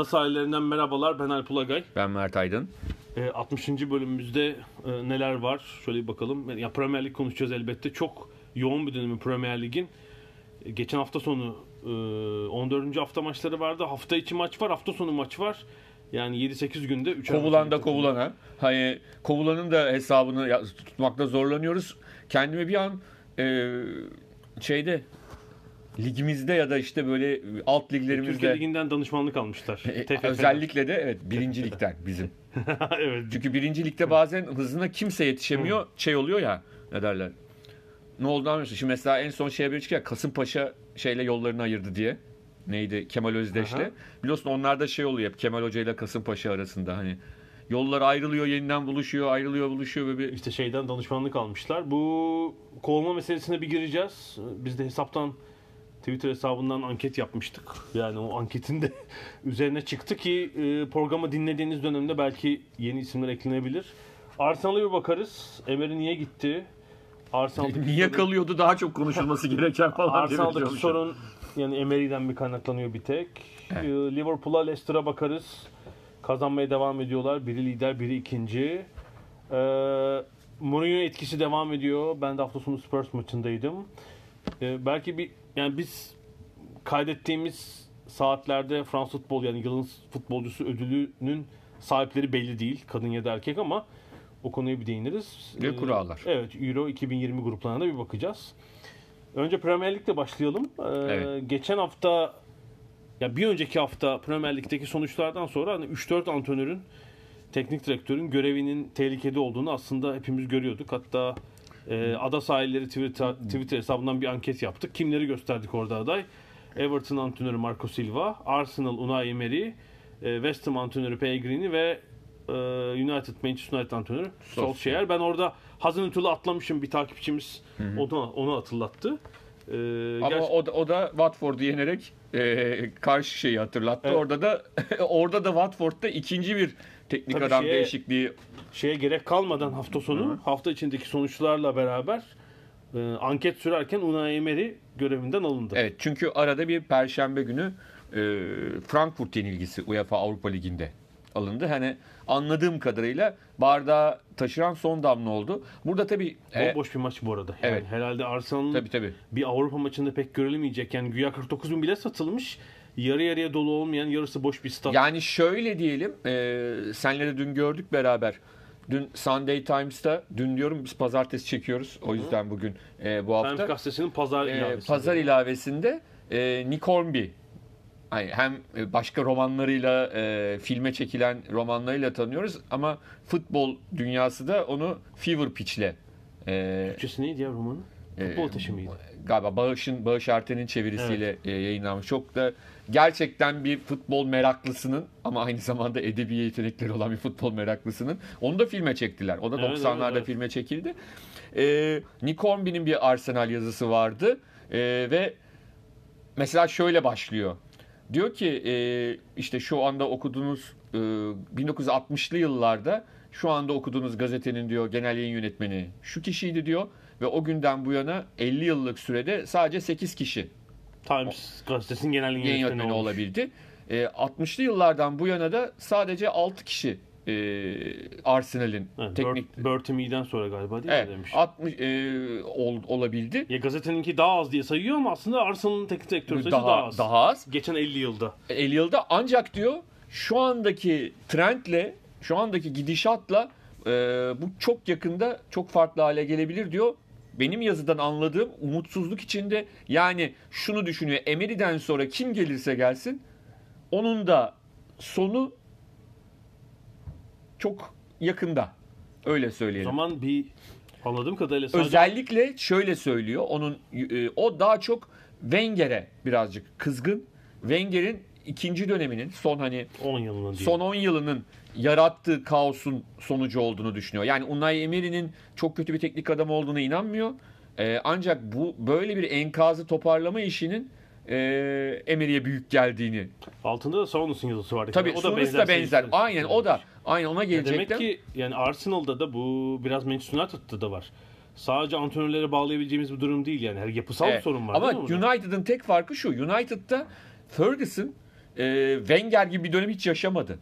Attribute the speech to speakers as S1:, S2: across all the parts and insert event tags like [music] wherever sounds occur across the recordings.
S1: Ada sahillerinden merhabalar. Ben Alp Ulagay.
S2: Ben Mert Aydın.
S1: E, 60. bölümümüzde e, neler var? Şöyle bir bakalım. Ya Premier Lig konuşacağız elbette. Çok yoğun bir dönemi Premier Lig'in. E, geçen hafta sonu e, 14. hafta maçları vardı. Hafta içi maç var, hafta sonu maç var. Yani 7-8 günde 3
S2: Kovulan da kovulana. Hani kovulanın da hesabını tutmakta zorlanıyoruz. Kendimi bir an e, şeyde ligimizde ya da işte böyle alt
S1: Türkiye
S2: liglerimizde
S1: Ligi'nden danışmanlık almışlar.
S2: e,
S1: TFF'den.
S2: özellikle de evet birinci ligden bizim. [laughs]
S1: evet.
S2: Çünkü birinci ligde bazen hızına kimse yetişemiyor. Şey oluyor ya ne derler. Ne oldu anlıyorsun. Şimdi mesela en son şeye bir çıkıyor ya, Kasımpaşa şeyle yollarını ayırdı diye. Neydi? Kemal Özdeş'le. Biliyorsun onlarda şey oluyor hep Kemal Hoca ile Kasımpaşa arasında hani yollar ayrılıyor, yeniden buluşuyor, ayrılıyor, buluşuyor ve bir
S1: İşte şeyden danışmanlık almışlar. Bu kovulma meselesine bir gireceğiz. Biz de hesaptan Twitter hesabından anket yapmıştık. Yani o anketin de [laughs] üzerine çıktı ki e, programı dinlediğiniz dönemde belki yeni isimler eklenebilir. Arsenal'a bir bakarız. Emery niye gitti? Arsenal'daki
S2: niye
S1: sorun-
S2: kalıyordu daha çok konuşulması [laughs] gereken falan
S1: Arsenal'daki sorun yani Emery'den bir kaynaklanıyor bir tek.
S2: Evet.
S1: Ee, Liverpool'a Leicester'a bakarız. Kazanmaya devam ediyorlar. Biri lider, biri ikinci. Ee, Mourinho etkisi devam ediyor. Ben de hafta sonu Spurs maçındaydım. Ee, belki bir yani biz kaydettiğimiz saatlerde Fransız futbol yani yılın futbolcusu ödülünün sahipleri belli değil. Kadın ya da erkek ama o konuya bir değiniriz.
S2: Ve
S1: Ee,
S2: kurallar.
S1: Evet Euro 2020 gruplarına da bir bakacağız. Önce Premier Lig'le başlayalım. Ee,
S2: Evet.
S1: Geçen hafta ya bir önceki hafta Premier Lig'deki sonuçlardan sonra hani 3-4 antrenörün teknik direktörün görevinin tehlikede olduğunu aslında hepimiz görüyorduk. Hatta e, Ada Sahilleri Twitter, Twitter hesabından bir anket yaptık. Kimleri gösterdik orada aday? Everton antrenörü Marco Silva, Arsenal Unai Emery, e, West Ham antrenörü Pellegrini ve e, United Manchester United antrenörü Solskjaer. Ben orada Hazenhüttl'ü atlamışım bir takipçimiz onu, onu hatırlattı. E,
S2: Ama
S1: gerçi-
S2: o da, o da Watford'u yenerek e, karşı şeyi hatırlattı.
S1: Evet.
S2: Orada da [laughs] orada da Watford'da ikinci bir teknik
S1: Tabii
S2: adam
S1: şeye-
S2: değişikliği
S1: şeye gerek kalmadan hafta sonu hafta içindeki sonuçlarla beraber e, anket sürerken Unai Emery görevinden alındı.
S2: Evet çünkü arada bir perşembe günü e, Frankfurt yenilgisi UEFA Avrupa Ligi'nde alındı. Hani anladığım kadarıyla bardağı taşıran son damla oldu. Burada tabii e,
S1: Bomboş bir maç bu arada. Yani
S2: Evet.
S1: herhalde Arsenal'ın
S2: tabii tabii.
S1: bir Avrupa maçında pek görülemeyecek. Yani güya 49 bin bile satılmış. Yarı yarıya dolu olmayan yarısı boş bir stat.
S2: Yani şöyle diyelim, e, senle de dün gördük beraber. Dün Sunday Times'ta, dün diyorum biz pazartesi çekiyoruz. O yüzden bugün e, bu
S1: Times
S2: hafta.
S1: gazetesinin pazar
S2: e,
S1: ilavesi.
S2: pazar ilavesinde e, Nick Hornby hani hem başka romanlarıyla e, filme çekilen romanlarıyla tanıyoruz ama futbol dünyası da onu Fever Pitch'le e,
S1: Türkçesi neydi ya romanın? Futbol ateşi miydi?
S2: galiba Bağış'ın Bağış Erten'in çevirisiyle e, yayınlanmış. Çok da gerçekten bir futbol meraklısının ama aynı zamanda edebi yetenekleri olan bir futbol meraklısının. Onu da filme çektiler. O da
S1: Evet,
S2: 90'larda
S1: evet, evet.
S2: filme çekildi. E, Nick Hornby'nin bir Arsenal yazısı vardı. E, ve mesela şöyle başlıyor. Diyor ki e, işte şu anda okuduğunuz e, 1960'lı yıllarda şu anda okuduğunuz gazetenin diyor genel yayın yönetmeni şu kişiydi diyor ve o günden bu yana 50 yıllık sürede sadece 8 kişi
S1: Times gazetesinin genel yayın yönetmeni
S2: olabildi. E, 60'lı yıllardan bu yana da sadece 6 kişi e, Arsenal'in
S1: Evet,
S2: teknik
S1: Bert, Bertami'den sonra galiba değil
S2: evet,
S1: mi demiş.
S2: 60 e, ol- olabildi.
S1: Ya gazeteninki daha az diye sayıyor ama aslında Arsenal'ın teknik direktör sayısı daha,
S2: Daha
S1: az.
S2: daha az.
S1: Geçen 50 yılda.
S2: 50 yılda ancak diyor şu andaki trendle şu andaki gidişatla e, bu çok yakında çok farklı hale gelebilir diyor. Benim yazıdan anladığım umutsuzluk içinde yani şunu düşünüyor. Emery'den sonra kim gelirse gelsin onun da sonu çok yakında. Öyle
S1: O
S2: söyleyelim.
S1: zaman bir anladığım kadarıyla sadece
S2: Özellikle şöyle söylüyor. Onun e, o daha çok Wenger'e birazcık kızgın. Wenger'in ikinci döneminin son hani
S1: 10 yılının
S2: son 10 yılının yarattığı kaosun sonucu olduğunu düşünüyor. Yani Unai Emery'nin çok kötü bir teknik adam olduğuna inanmıyor. E, ancak bu böyle bir enkazı toparlama işinin e, Emery'e büyük geldiğini.
S1: Altında da Saunus'un yazısı vardı.
S2: Tabii
S1: O
S2: Sunuş da benzer.
S1: seyirciler
S2: Aynen o da aynen ona gelecektim.
S1: Demek ki yani Arsenal'da da bu biraz Manchester United'da da var. Sadece antrenörlere bağlayabileceğimiz bir durum değil yani. Her yapısal bir
S2: Evet.
S1: sorun var
S2: Ama? United'ın tek farkı şu. United'da Ferguson e, Wenger gibi bir dönem hiç yaşamadı.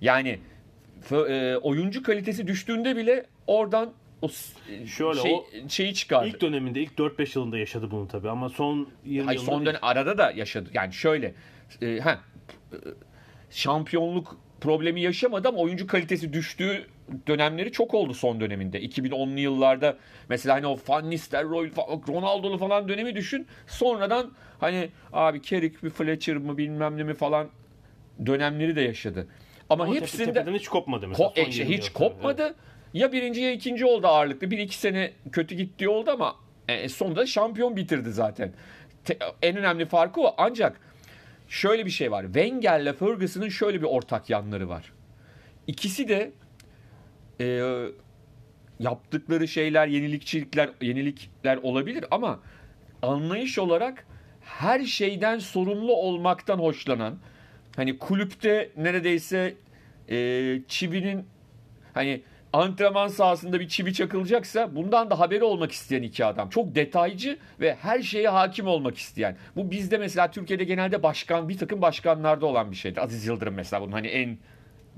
S2: Yani e, oyuncu kalitesi düştüğünde bile oradan o
S1: Şöyle,
S2: şey,
S1: o
S2: şeyi çıkardı.
S1: İlk döneminde ilk 4-5 yılında yaşadı bunu tabii ama son 20
S2: Hayır, son
S1: değil.
S2: dönem arada da yaşadı. Yani şöyle e, ha, e, şampiyonluk problemi yaşamadı ama oyuncu kalitesi düştüğü dönemleri çok oldu son döneminde. 2010'lu yıllarda mesela hani o Van Nistelrooy, Ronaldo'lu falan dönemi düşün. Sonradan hani abi Carrick mi Fletcher mı bilmem ne mi falan dönemleri de yaşadı. Ama,
S1: Ama
S2: hepsinde
S1: hiç kopmadı mesela.
S2: Ko- e,
S1: 20
S2: hiç kopmadı. Ya birinci ya ikinci oldu ağırlıklı. Bir iki sene kötü gitti oldu ama e, sonunda şampiyon bitirdi zaten. Te- en önemli farkı o. Ancak şöyle bir şey var. Wenger'le Ferguson'ın şöyle bir ortak yanları var. İkisi de e, yaptıkları şeyler yenilikçilikler yenilikler olabilir ama anlayış olarak her şeyden sorumlu olmaktan hoşlanan hani kulüpte neredeyse e, çivinin hani antrenman sahasında bir çivi çakılacaksa bundan da haberi olmak isteyen iki adam. Çok detaycı ve her şeye hakim olmak isteyen. Bu bizde mesela Türkiye'de genelde başkan bir takım başkanlarda olan bir şeydir. Aziz Yıldırım mesela bunun hani en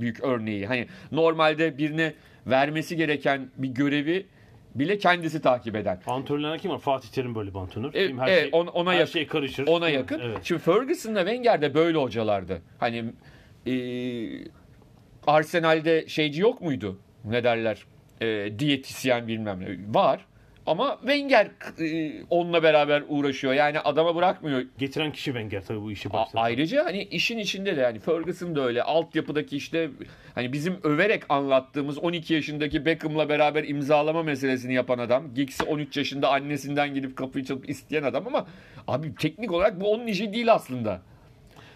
S2: büyük örneği. Hani normalde birine vermesi gereken bir görevi bile kendisi takip eden.
S1: Antrenörler kim var? Fatih Terim böyle bir antrenör.
S2: E,
S1: her
S2: evet,
S1: şey,
S2: ona- ona
S1: her
S2: yakın.
S1: şey karışır.
S2: Ona yakın.
S1: Evet.
S2: Şimdi Ferguson'la Wenger de böyle hocalardı. Hani e, Arsenal'de şeyci yok muydu? Ne derler? E, diyetisyen bilmem ne. Var. Ama Wenger e, onunla beraber uğraşıyor. Yani adama bırakmıyor.
S1: Getiren kişi Wenger tabii bu işi
S2: A-
S1: başlatan.
S2: ayrıca hani işin içinde de yani Ferguson da öyle altyapıdaki işte hani bizim överek anlattığımız 12 yaşındaki Beckham'la beraber imzalama meselesini yapan adam. Giggs'i 13 yaşında annesinden gidip kapıyı çalıp isteyen adam ama abi teknik olarak bu onun işi değil aslında.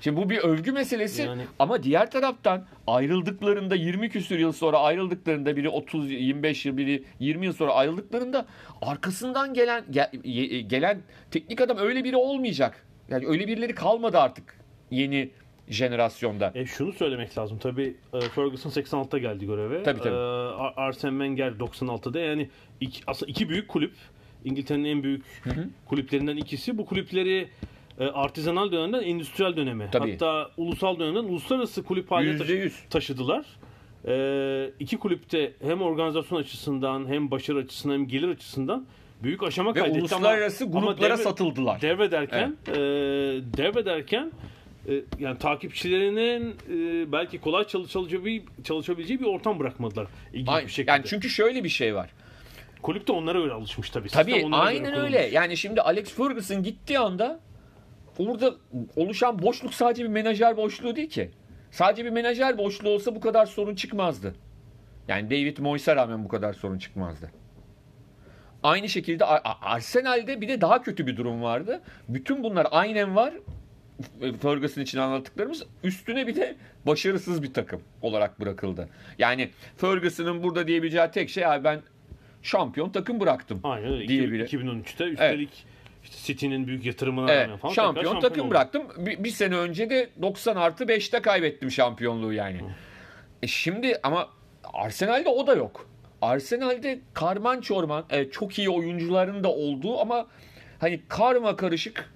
S2: Şimdi bu bir övgü meselesi
S1: Yani-
S2: ama diğer taraftan ayrıldıklarında 20 küsür yıl sonra ayrıldıklarında biri 30 25 yıl biri 20 yıl sonra ayrıldıklarında arkasından gelen ge- ye- gelen teknik adam öyle biri olmayacak. Yani öyle birileri kalmadı artık yeni jenerasyonda.
S1: E şunu söylemek lazım. Tabii e, Ferguson 86'da geldi göreve.
S2: Tabii, tabii.
S1: E, Ar- Arsene Wenger 96'da yani iki, aslında iki büyük kulüp. İngiltere'nin en büyük kulüplerinden ikisi. Bu kulüpleri e, artizanal dönemden endüstriyel döneme.
S2: Tabii.
S1: Hatta ulusal dönemden uluslararası kulüp haline taşı- taşıdılar. E, iki kulüpte hem organizasyon açısından hem başarı açısından hem gelir açısından büyük aşama
S2: Ve
S1: kaydetti.
S2: uluslararası
S1: ama,
S2: gruplara
S1: devre-
S2: satıldılar.
S1: Devrederken, e, devrederken e, yani takipçilerinin e, belki kolay çalışabileceği, çalışabileceği bir ortam bırakmadılar. İlginç
S2: Ay-
S1: bir şekilde.
S2: Yani çünkü şöyle bir şey var.
S1: Kulüp de onlara öyle alışmış tabii.
S2: Tabii aynen öyle. Yani şimdi Alex Ferguson gittiği anda orada oluşan boşluk sadece bir menajer boşluğu değil ki. Sadece bir menajer boşluğu olsa bu kadar sorun çıkmazdı. Yani David Moyes'e rağmen bu kadar sorun çıkmazdı. Aynı şekilde Ar- Ar- Arsenal'de bir de daha kötü bir durum vardı. Bütün bunlar aynen var. Ferguson için anlattıklarımız üstüne bir de başarısız bir takım olarak bırakıldı. Yani Ferguson'ın burada diyebileceği tek şey abi ben şampiyon takım bıraktım.
S1: Aynen öyle.
S2: diyebilir.
S1: 2013'te üstelik işte City'nin büyük yatırımına
S2: Evet,
S1: rağmen falan
S2: şampiyon
S1: tekrar
S2: takım
S1: oldu.
S2: bıraktım. Bir, bir sene önce de 90 artı 5'te kaybettim şampiyonluğu yani. E şimdi ama Arsenal'de o da yok. Arsenal'de karman çorman e, çok iyi oyuncuların da olduğu ama hani karma karışık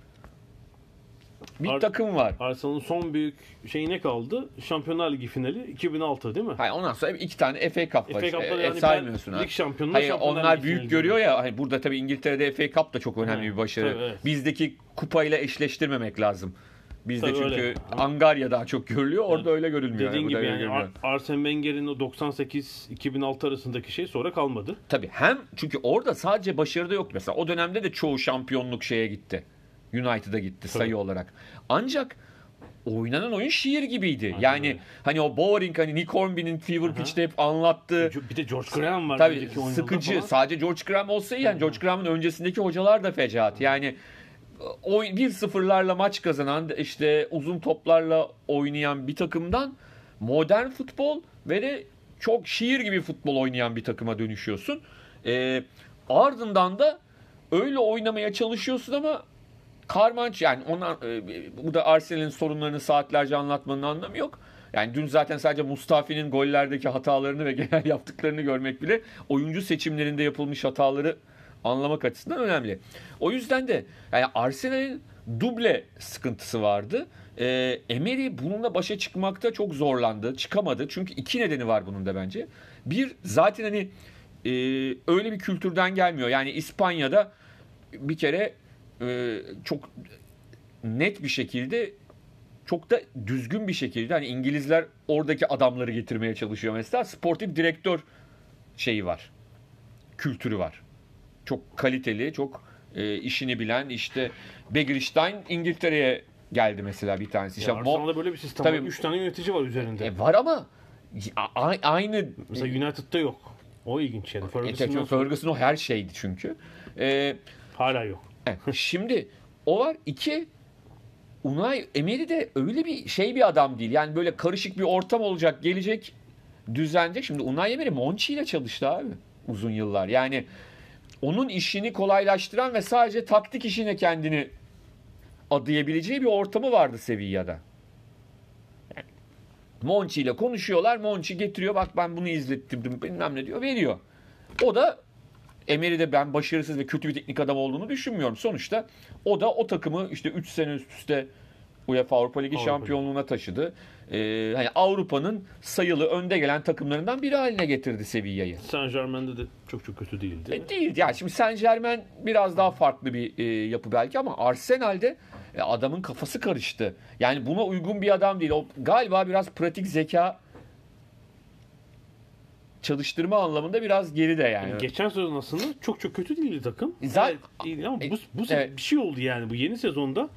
S2: bir
S1: Ar-
S2: takım var.
S1: Arsenal'ın son büyük şeyi ne kaldı? Şampiyonlar Ligi finali 2006 değil mi?
S2: Hayır, ondan sonra iki tane FA Cup var.
S1: FA
S2: işte.
S1: Cup'ta
S2: E,
S1: yani
S2: saymıyorsun
S1: ben
S2: ha.
S1: lig şampiyonluğu,
S2: Hayır
S1: Şampiyonlar
S2: onlar
S1: Ligi
S2: büyük
S1: finali
S2: görüyor ya. Hani burada tabii İngiltere'de FA Cup da çok önemli
S1: Ha,
S2: bir başarı.
S1: tabii, evet.
S2: Bizdeki kupayla eşleştirmemek lazım. Bizde
S1: Tabii
S2: çünkü
S1: öyle.
S2: Angarya daha çok görülüyor. Orada öyle görülmüyor.
S1: Dediğin
S2: Bu da
S1: gibi
S2: öyle
S1: yani. Ar- Arsene Wenger'in o 98-2006 arasındaki şey sonra kalmadı.
S2: Tabii hem çünkü orada sadece başarıda yok mesela. O dönemde de çoğu şampiyonluk şeye gitti. United'a gitti sayı olarak. Ancak oynanan oyun şiir gibiydi. yani
S1: öyle.
S2: hani o boring hani Nick Hornby'nin Fever Pitch'te hep anlattığı
S1: Bir de George Graham var.
S2: Tabii sıkıcı.
S1: falan.
S2: Sadece George Graham olsa iyi. Yani George Graham'ın öncesindeki hocalar da fecaat. Yani o bir sıfırlarla maç kazanan işte uzun toplarla oynayan bir takımdan modern futbol ve de çok şiir gibi futbol oynayan bir takıma dönüşüyorsun. Ee, ardından da öyle oynamaya çalışıyorsun ama karmanç yani ona e, bu da Arsenal'in sorunlarını saatlerce anlatmanın anlamı yok. Yani dün zaten sadece Mustafi'nin gollerdeki hatalarını ve [laughs] genel yaptıklarını görmek bile oyuncu seçimlerinde yapılmış hataları anlamak açısından önemli. O yüzden de yani Arsenal'in duble sıkıntısı vardı. Ee, Emery bununla başa çıkmakta çok zorlandı. Çıkamadı. Çünkü iki nedeni var bunun da bence. Bir zaten hani e, öyle bir kültürden gelmiyor. Yani İspanya'da bir kere e, çok net bir şekilde çok da düzgün bir şekilde hani İngilizler oradaki adamları getirmeye çalışıyor mesela sportif direktör şeyi var. Kültürü var. Çok kaliteli, çok e, işini bilen işte Begiristain İngiltere'ye geldi mesela bir tanesi. İşte
S1: Arsenal'da böyle bir sistem
S2: Tabii-
S1: var. 3 tane yönetici var üzerinde.
S2: E, var ama a- aynı
S1: Mesela United'da yok. O ilginç yani.
S2: e, tabii
S1: sonra
S2: Ferguson o her şeydi çünkü. E,
S1: hala yok. [laughs]
S2: Şimdi o var. iki Unai Emery de öyle bir şey bir adam değil. Yani böyle karışık bir ortam olacak, gelecek, düzenecek. Şimdi Unai Emery Monchi ile çalıştı abi uzun yıllar. Yani onun işini kolaylaştıran ve sadece taktik işine kendini adayabileceği bir ortamı vardı Sevilla'da. Yani Monchi ile konuşuyorlar. Monchi getiriyor. Bak ben bunu izlettirdim bilmem ne diyor. Veriyor. O da Emery'de ben başarısız ve kötü bir teknik adam olduğunu düşünmüyorum. Sonuçta o da o takımı işte 3 sene üst üste UEFA Avrupa Ligi
S1: Avrupa
S2: şampiyonluğuna taşıdı. Ee, hani Avrupa'nın sayılı önde gelen takımlarından biri haline getirdi Sevilla'yı.
S1: Saint Germain'de de çok çok kötü değildi.
S2: E, değil. Yani şimdi Saint Germain biraz daha farklı bir e, yapı belki ama Arsenal'de e, adamın kafası karıştı. Yani buna uygun bir adam değil. O galiba biraz pratik zeka çalıştırma anlamında biraz geride yani.
S1: Yani geçen sezon aslında çok çok kötü değildi takım.
S2: Zaten-
S1: Evet, ama
S2: E,
S1: bu, bu
S2: evet.
S1: bir şey oldu yani bu yeni sezonda.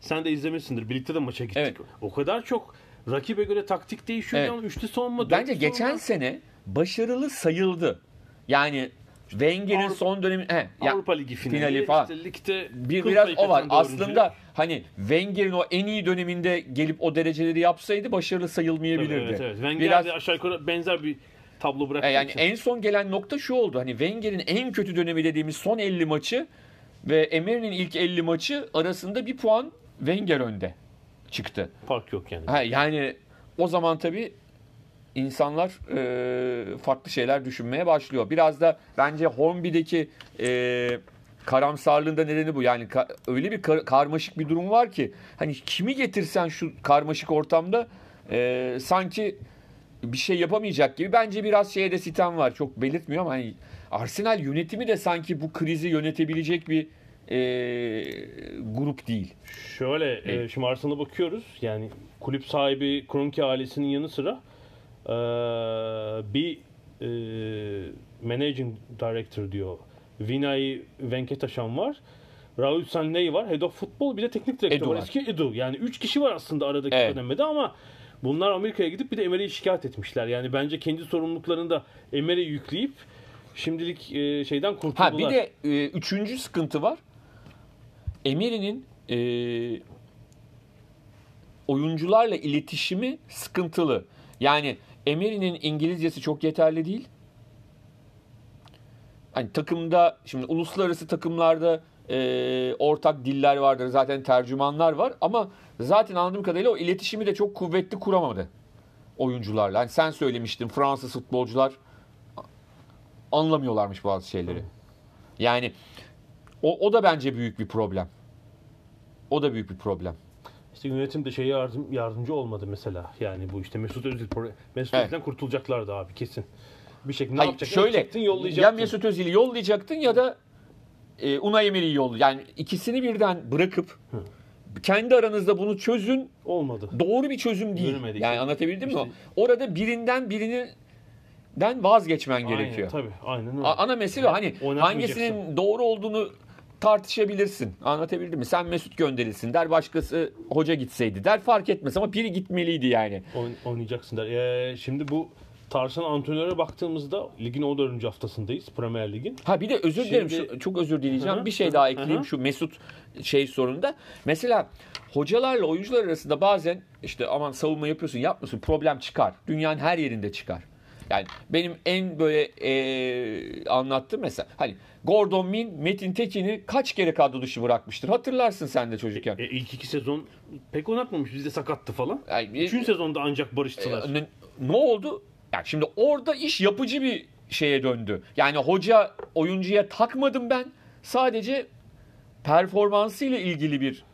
S1: Sen de izlemişsindir. Birlikte de maça gittik.
S2: Evet.
S1: O kadar çok rakibe göre taktik değişiyor.
S2: Evet.
S1: Yani üçlü savunma.
S2: Bence
S1: dörtlü
S2: geçen
S1: savunma.
S2: sene başarılı sayıldı. Yani Wenger'in
S1: Avrupa-
S2: son dönemi he, ya,
S1: Avrupa Ligi finali,
S2: finali falan.
S1: işte ligde
S2: bir biraz o var. Aslında hani Wenger'in o en iyi döneminde gelip o dereceleri yapsaydı başarılı
S1: Tabii,
S2: sayılmayabilirdi.
S1: Evet, evet. Wenger
S2: Biraz
S1: de aşağı yukarı benzer bir tablo.
S2: E, yani en son gelen nokta şu oldu. Hani Wenger'in en kötü dönemi dediğimiz son 50 maçı ve Emery'nin ilk 50 maçı arasında bir puan Wenger önde çıktı.
S1: fark yok yani.
S2: Ha, yani o zaman tabii insanlar e, farklı şeyler düşünmeye başlıyor. Biraz da bence Hornby'deki e, karamsarlığında nedeni bu. Yani ka- öyle bir kar- karmaşık bir durum var ki hani kimi getirsen şu karmaşık ortamda e, sanki bir şey yapamayacak gibi. Bence biraz şeye de sitem var. Çok belirtmiyor ama hani Arsenal yönetimi de sanki bu krizi yönetebilecek bir e, grup değil.
S1: Şöyle e, şimdi Arsenal'a bakıyoruz. Yani kulüp sahibi Kroenke ailesinin yanı sıra e, bir e, managing director diyor. Vinay Venkataşan var. Raul Sanley var. Head of Football bir de teknik direktör
S2: Edu
S1: var. Eski Edu. Yani 3 kişi var aslında aradaki
S2: Evet.
S1: dönemde ama bunlar Amerika'ya gidip bir de Emery'i şikayet etmişler. Yani bence kendi sorumluluklarını da Emery'e yükleyip şimdilik e, şeyden kurtuldular.
S2: Ha bir de e, üçüncü sıkıntı var. Emery'nin e, oyuncularla iletişimi sıkıntılı. Yani Emery'nin İngilizcesi çok yeterli değil. Hani takımda şimdi uluslararası takımlarda e, ortak diller vardır. Zaten tercümanlar var ama zaten anladığım kadarıyla o iletişimi de çok kuvvetli kuramadı oyuncularla. Hani sen söylemiştin Fransız futbolcular anlamıyorlarmış bazı şeyleri. Yani o, o da bence büyük bir problem. O da büyük bir problem.
S1: İşte yönetim de şeye yardım, yardımcı olmadı mesela. Yani bu işte Mesut Özil Mesut
S2: Evet.
S1: Özil'den kurtulacaklardı abi kesin. Bir şekilde ne
S2: Hayır,
S1: yapacaktın?
S2: şöyle
S1: Yapacaktın,
S2: ya
S1: yollayacaktın.
S2: Mesut Özil'i yollayacaktın ya da e, Unai Emery'i yollayacaktın. Yani ikisini birden bırakıp kendi aranızda bunu çözün.
S1: Olmadı.
S2: Doğru bir çözüm değil.
S1: Yürümedi.
S2: Yani anlatabildim mi?
S1: İşte-
S2: Orada birinden birininden vazgeçmen gerekiyor.
S1: Aynen, tabii. Aynen öyle.
S2: A- Ana mesele o. Hani hangisinin doğru olduğunu tartışabilirsin. Anlatabildim mi? Sen Mesut gönderilsin der. Başkası hoca gitseydi der. Fark etmez ama biri gitmeliydi yani.
S1: Oyn- oynayacaksın der. Ee, şimdi bu tartışan antrenöre baktığımızda ligin 14. haftasındayız. Premier Lig'in.
S2: Ha bir de özür dilerim.
S1: Şimdi-
S2: Şu, çok özür dileyeceğim.
S1: Hı hı,
S2: bir şey daha ekleyeyim
S1: hı.
S2: şu Mesut şey sorununda. Mesela hocalarla oyuncular arasında bazen işte aman savunma yapıyorsun yapmıyorsun problem çıkar. Dünyanın her yerinde çıkar. Yani benim en böyle eee anlattığım mesela hani Gordon Min Metin Tekin'i kaç kere kadro dışı bırakmıştır. Hatırlarsın sen de çocukken.
S1: E, ilk iki sezon pek oynatmamış. Bizde sakattı falan.
S2: Yani,
S1: Üçüncü sezonda ancak barıştılar.
S2: e, ne, ne oldu? Yani şimdi orada iş yapıcı bir şeye döndü. Yani hoca oyuncuya takmadım ben. Sadece performansıyla ilgili bir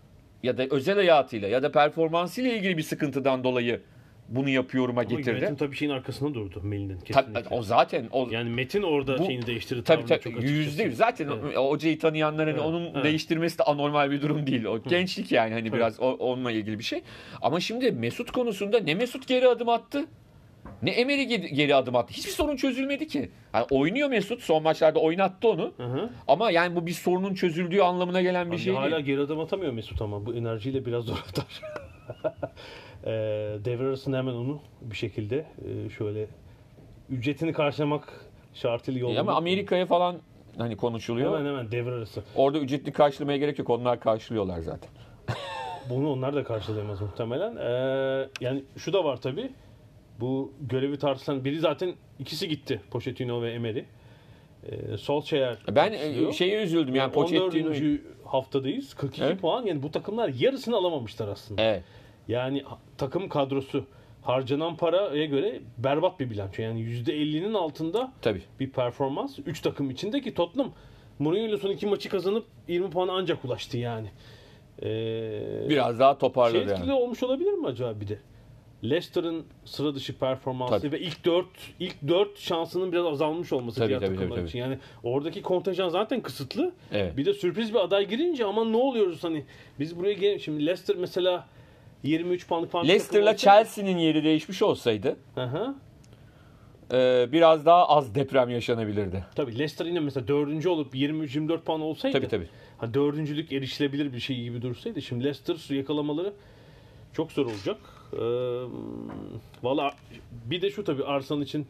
S2: ya da özel hayatıyla ya da performansıyla ilgili bir sıkıntıdan dolayı bunu yapıyorum'a
S1: Ama
S2: getirdi.
S1: yönetim tabii şeyin arkasında durdu Melih'in
S2: Tabii,
S1: kesinlikle.
S2: o zaten o
S1: Yani Metin orada
S2: Bu-
S1: şeyini değiştirdi.
S2: tabii tabii
S1: çok
S2: yüzde yüz. Zaten
S1: Evet.
S2: hocayı tanıyanların
S1: Evet,
S2: onun
S1: evet.
S2: değiştirmesi de anormal bir durum değil. O gençlik yani hani biraz o- onunla ilgili bir şey. Ama şimdi Mesut konusunda ne Mesut geri adım attı? Ne Emery geri, geri adım attı. Hiçbir sorun çözülmedi ki. Yani oynuyor Mesut. Son maçlarda oynattı onu.
S1: Hı hı.
S2: Ama yani bu bir sorunun çözüldüğü anlamına gelen bir
S1: Hani
S2: şey
S1: hala
S2: değil.
S1: geri adım atamıyor Mesut ama bu enerjiyle biraz zor atar. [laughs] e, devre arasında hemen onu bir şekilde e, şöyle ücretini karşılamak şartıyla yollamak.
S2: Ama Amerika'ya falan hani konuşuluyor.
S1: Hemen hemen devre arası.
S2: Orada ücretli karşılamaya gerek yok. Onlar karşılıyorlar zaten.
S1: Bunu onlar da karşılayamaz muhtemelen. Ee, yani şu da var tabi. Bu görevi tartışılan biri zaten ikisi gitti. Pochettino ve Emery. Ee, Solskjaer
S2: Ben e, şeye üzüldüm. Yani
S1: 14.
S2: Pochettino
S1: haftadayız. 42
S2: Evet.
S1: puan. Yani bu takımlar yarısını alamamışlar aslında.
S2: Evet.
S1: Yani takım kadrosu harcanan paraya göre berbat bir bilanço. Yani %50'nin altında
S2: Tabii.
S1: bir performans. 3 takım içindeki Tottenham Mourinho ile son iki maçı kazanıp 20 puana ancak ulaştı yani. Ee,
S2: Biraz daha
S1: şey
S2: toparladı
S1: etkili
S2: yani.
S1: olmuş olabilir mi acaba bir de? Leicester'ın sıra dışı performansı
S2: Tabii.
S1: ve ilk 4 ilk 4 şansının biraz azalmış olması
S2: Tabii,
S1: diğer
S2: tabii,
S1: takımlar
S2: tabii,
S1: için. Yani oradaki kontenjan zaten kısıtlı.
S2: Evet.
S1: Bir de sürpriz bir aday girince aman ne oluyoruz hani biz buraya gel şimdi Leicester mesela 23 puanlık falan
S2: Leicester'la Chelsea'nin yeri değişmiş olsaydı
S1: Hı hı.
S2: e, biraz daha az deprem yaşanabilirdi.
S1: Tabii Leicester yine mesela 4. olup 23-24 puan olsaydı.
S2: Tabii tabii.
S1: Ha, dördüncülük erişilebilir bir şey gibi dursaydı. Şimdi Leicester yakalamaları çok zor olacak. Ee, Valla bir de şu tabii Arsenal için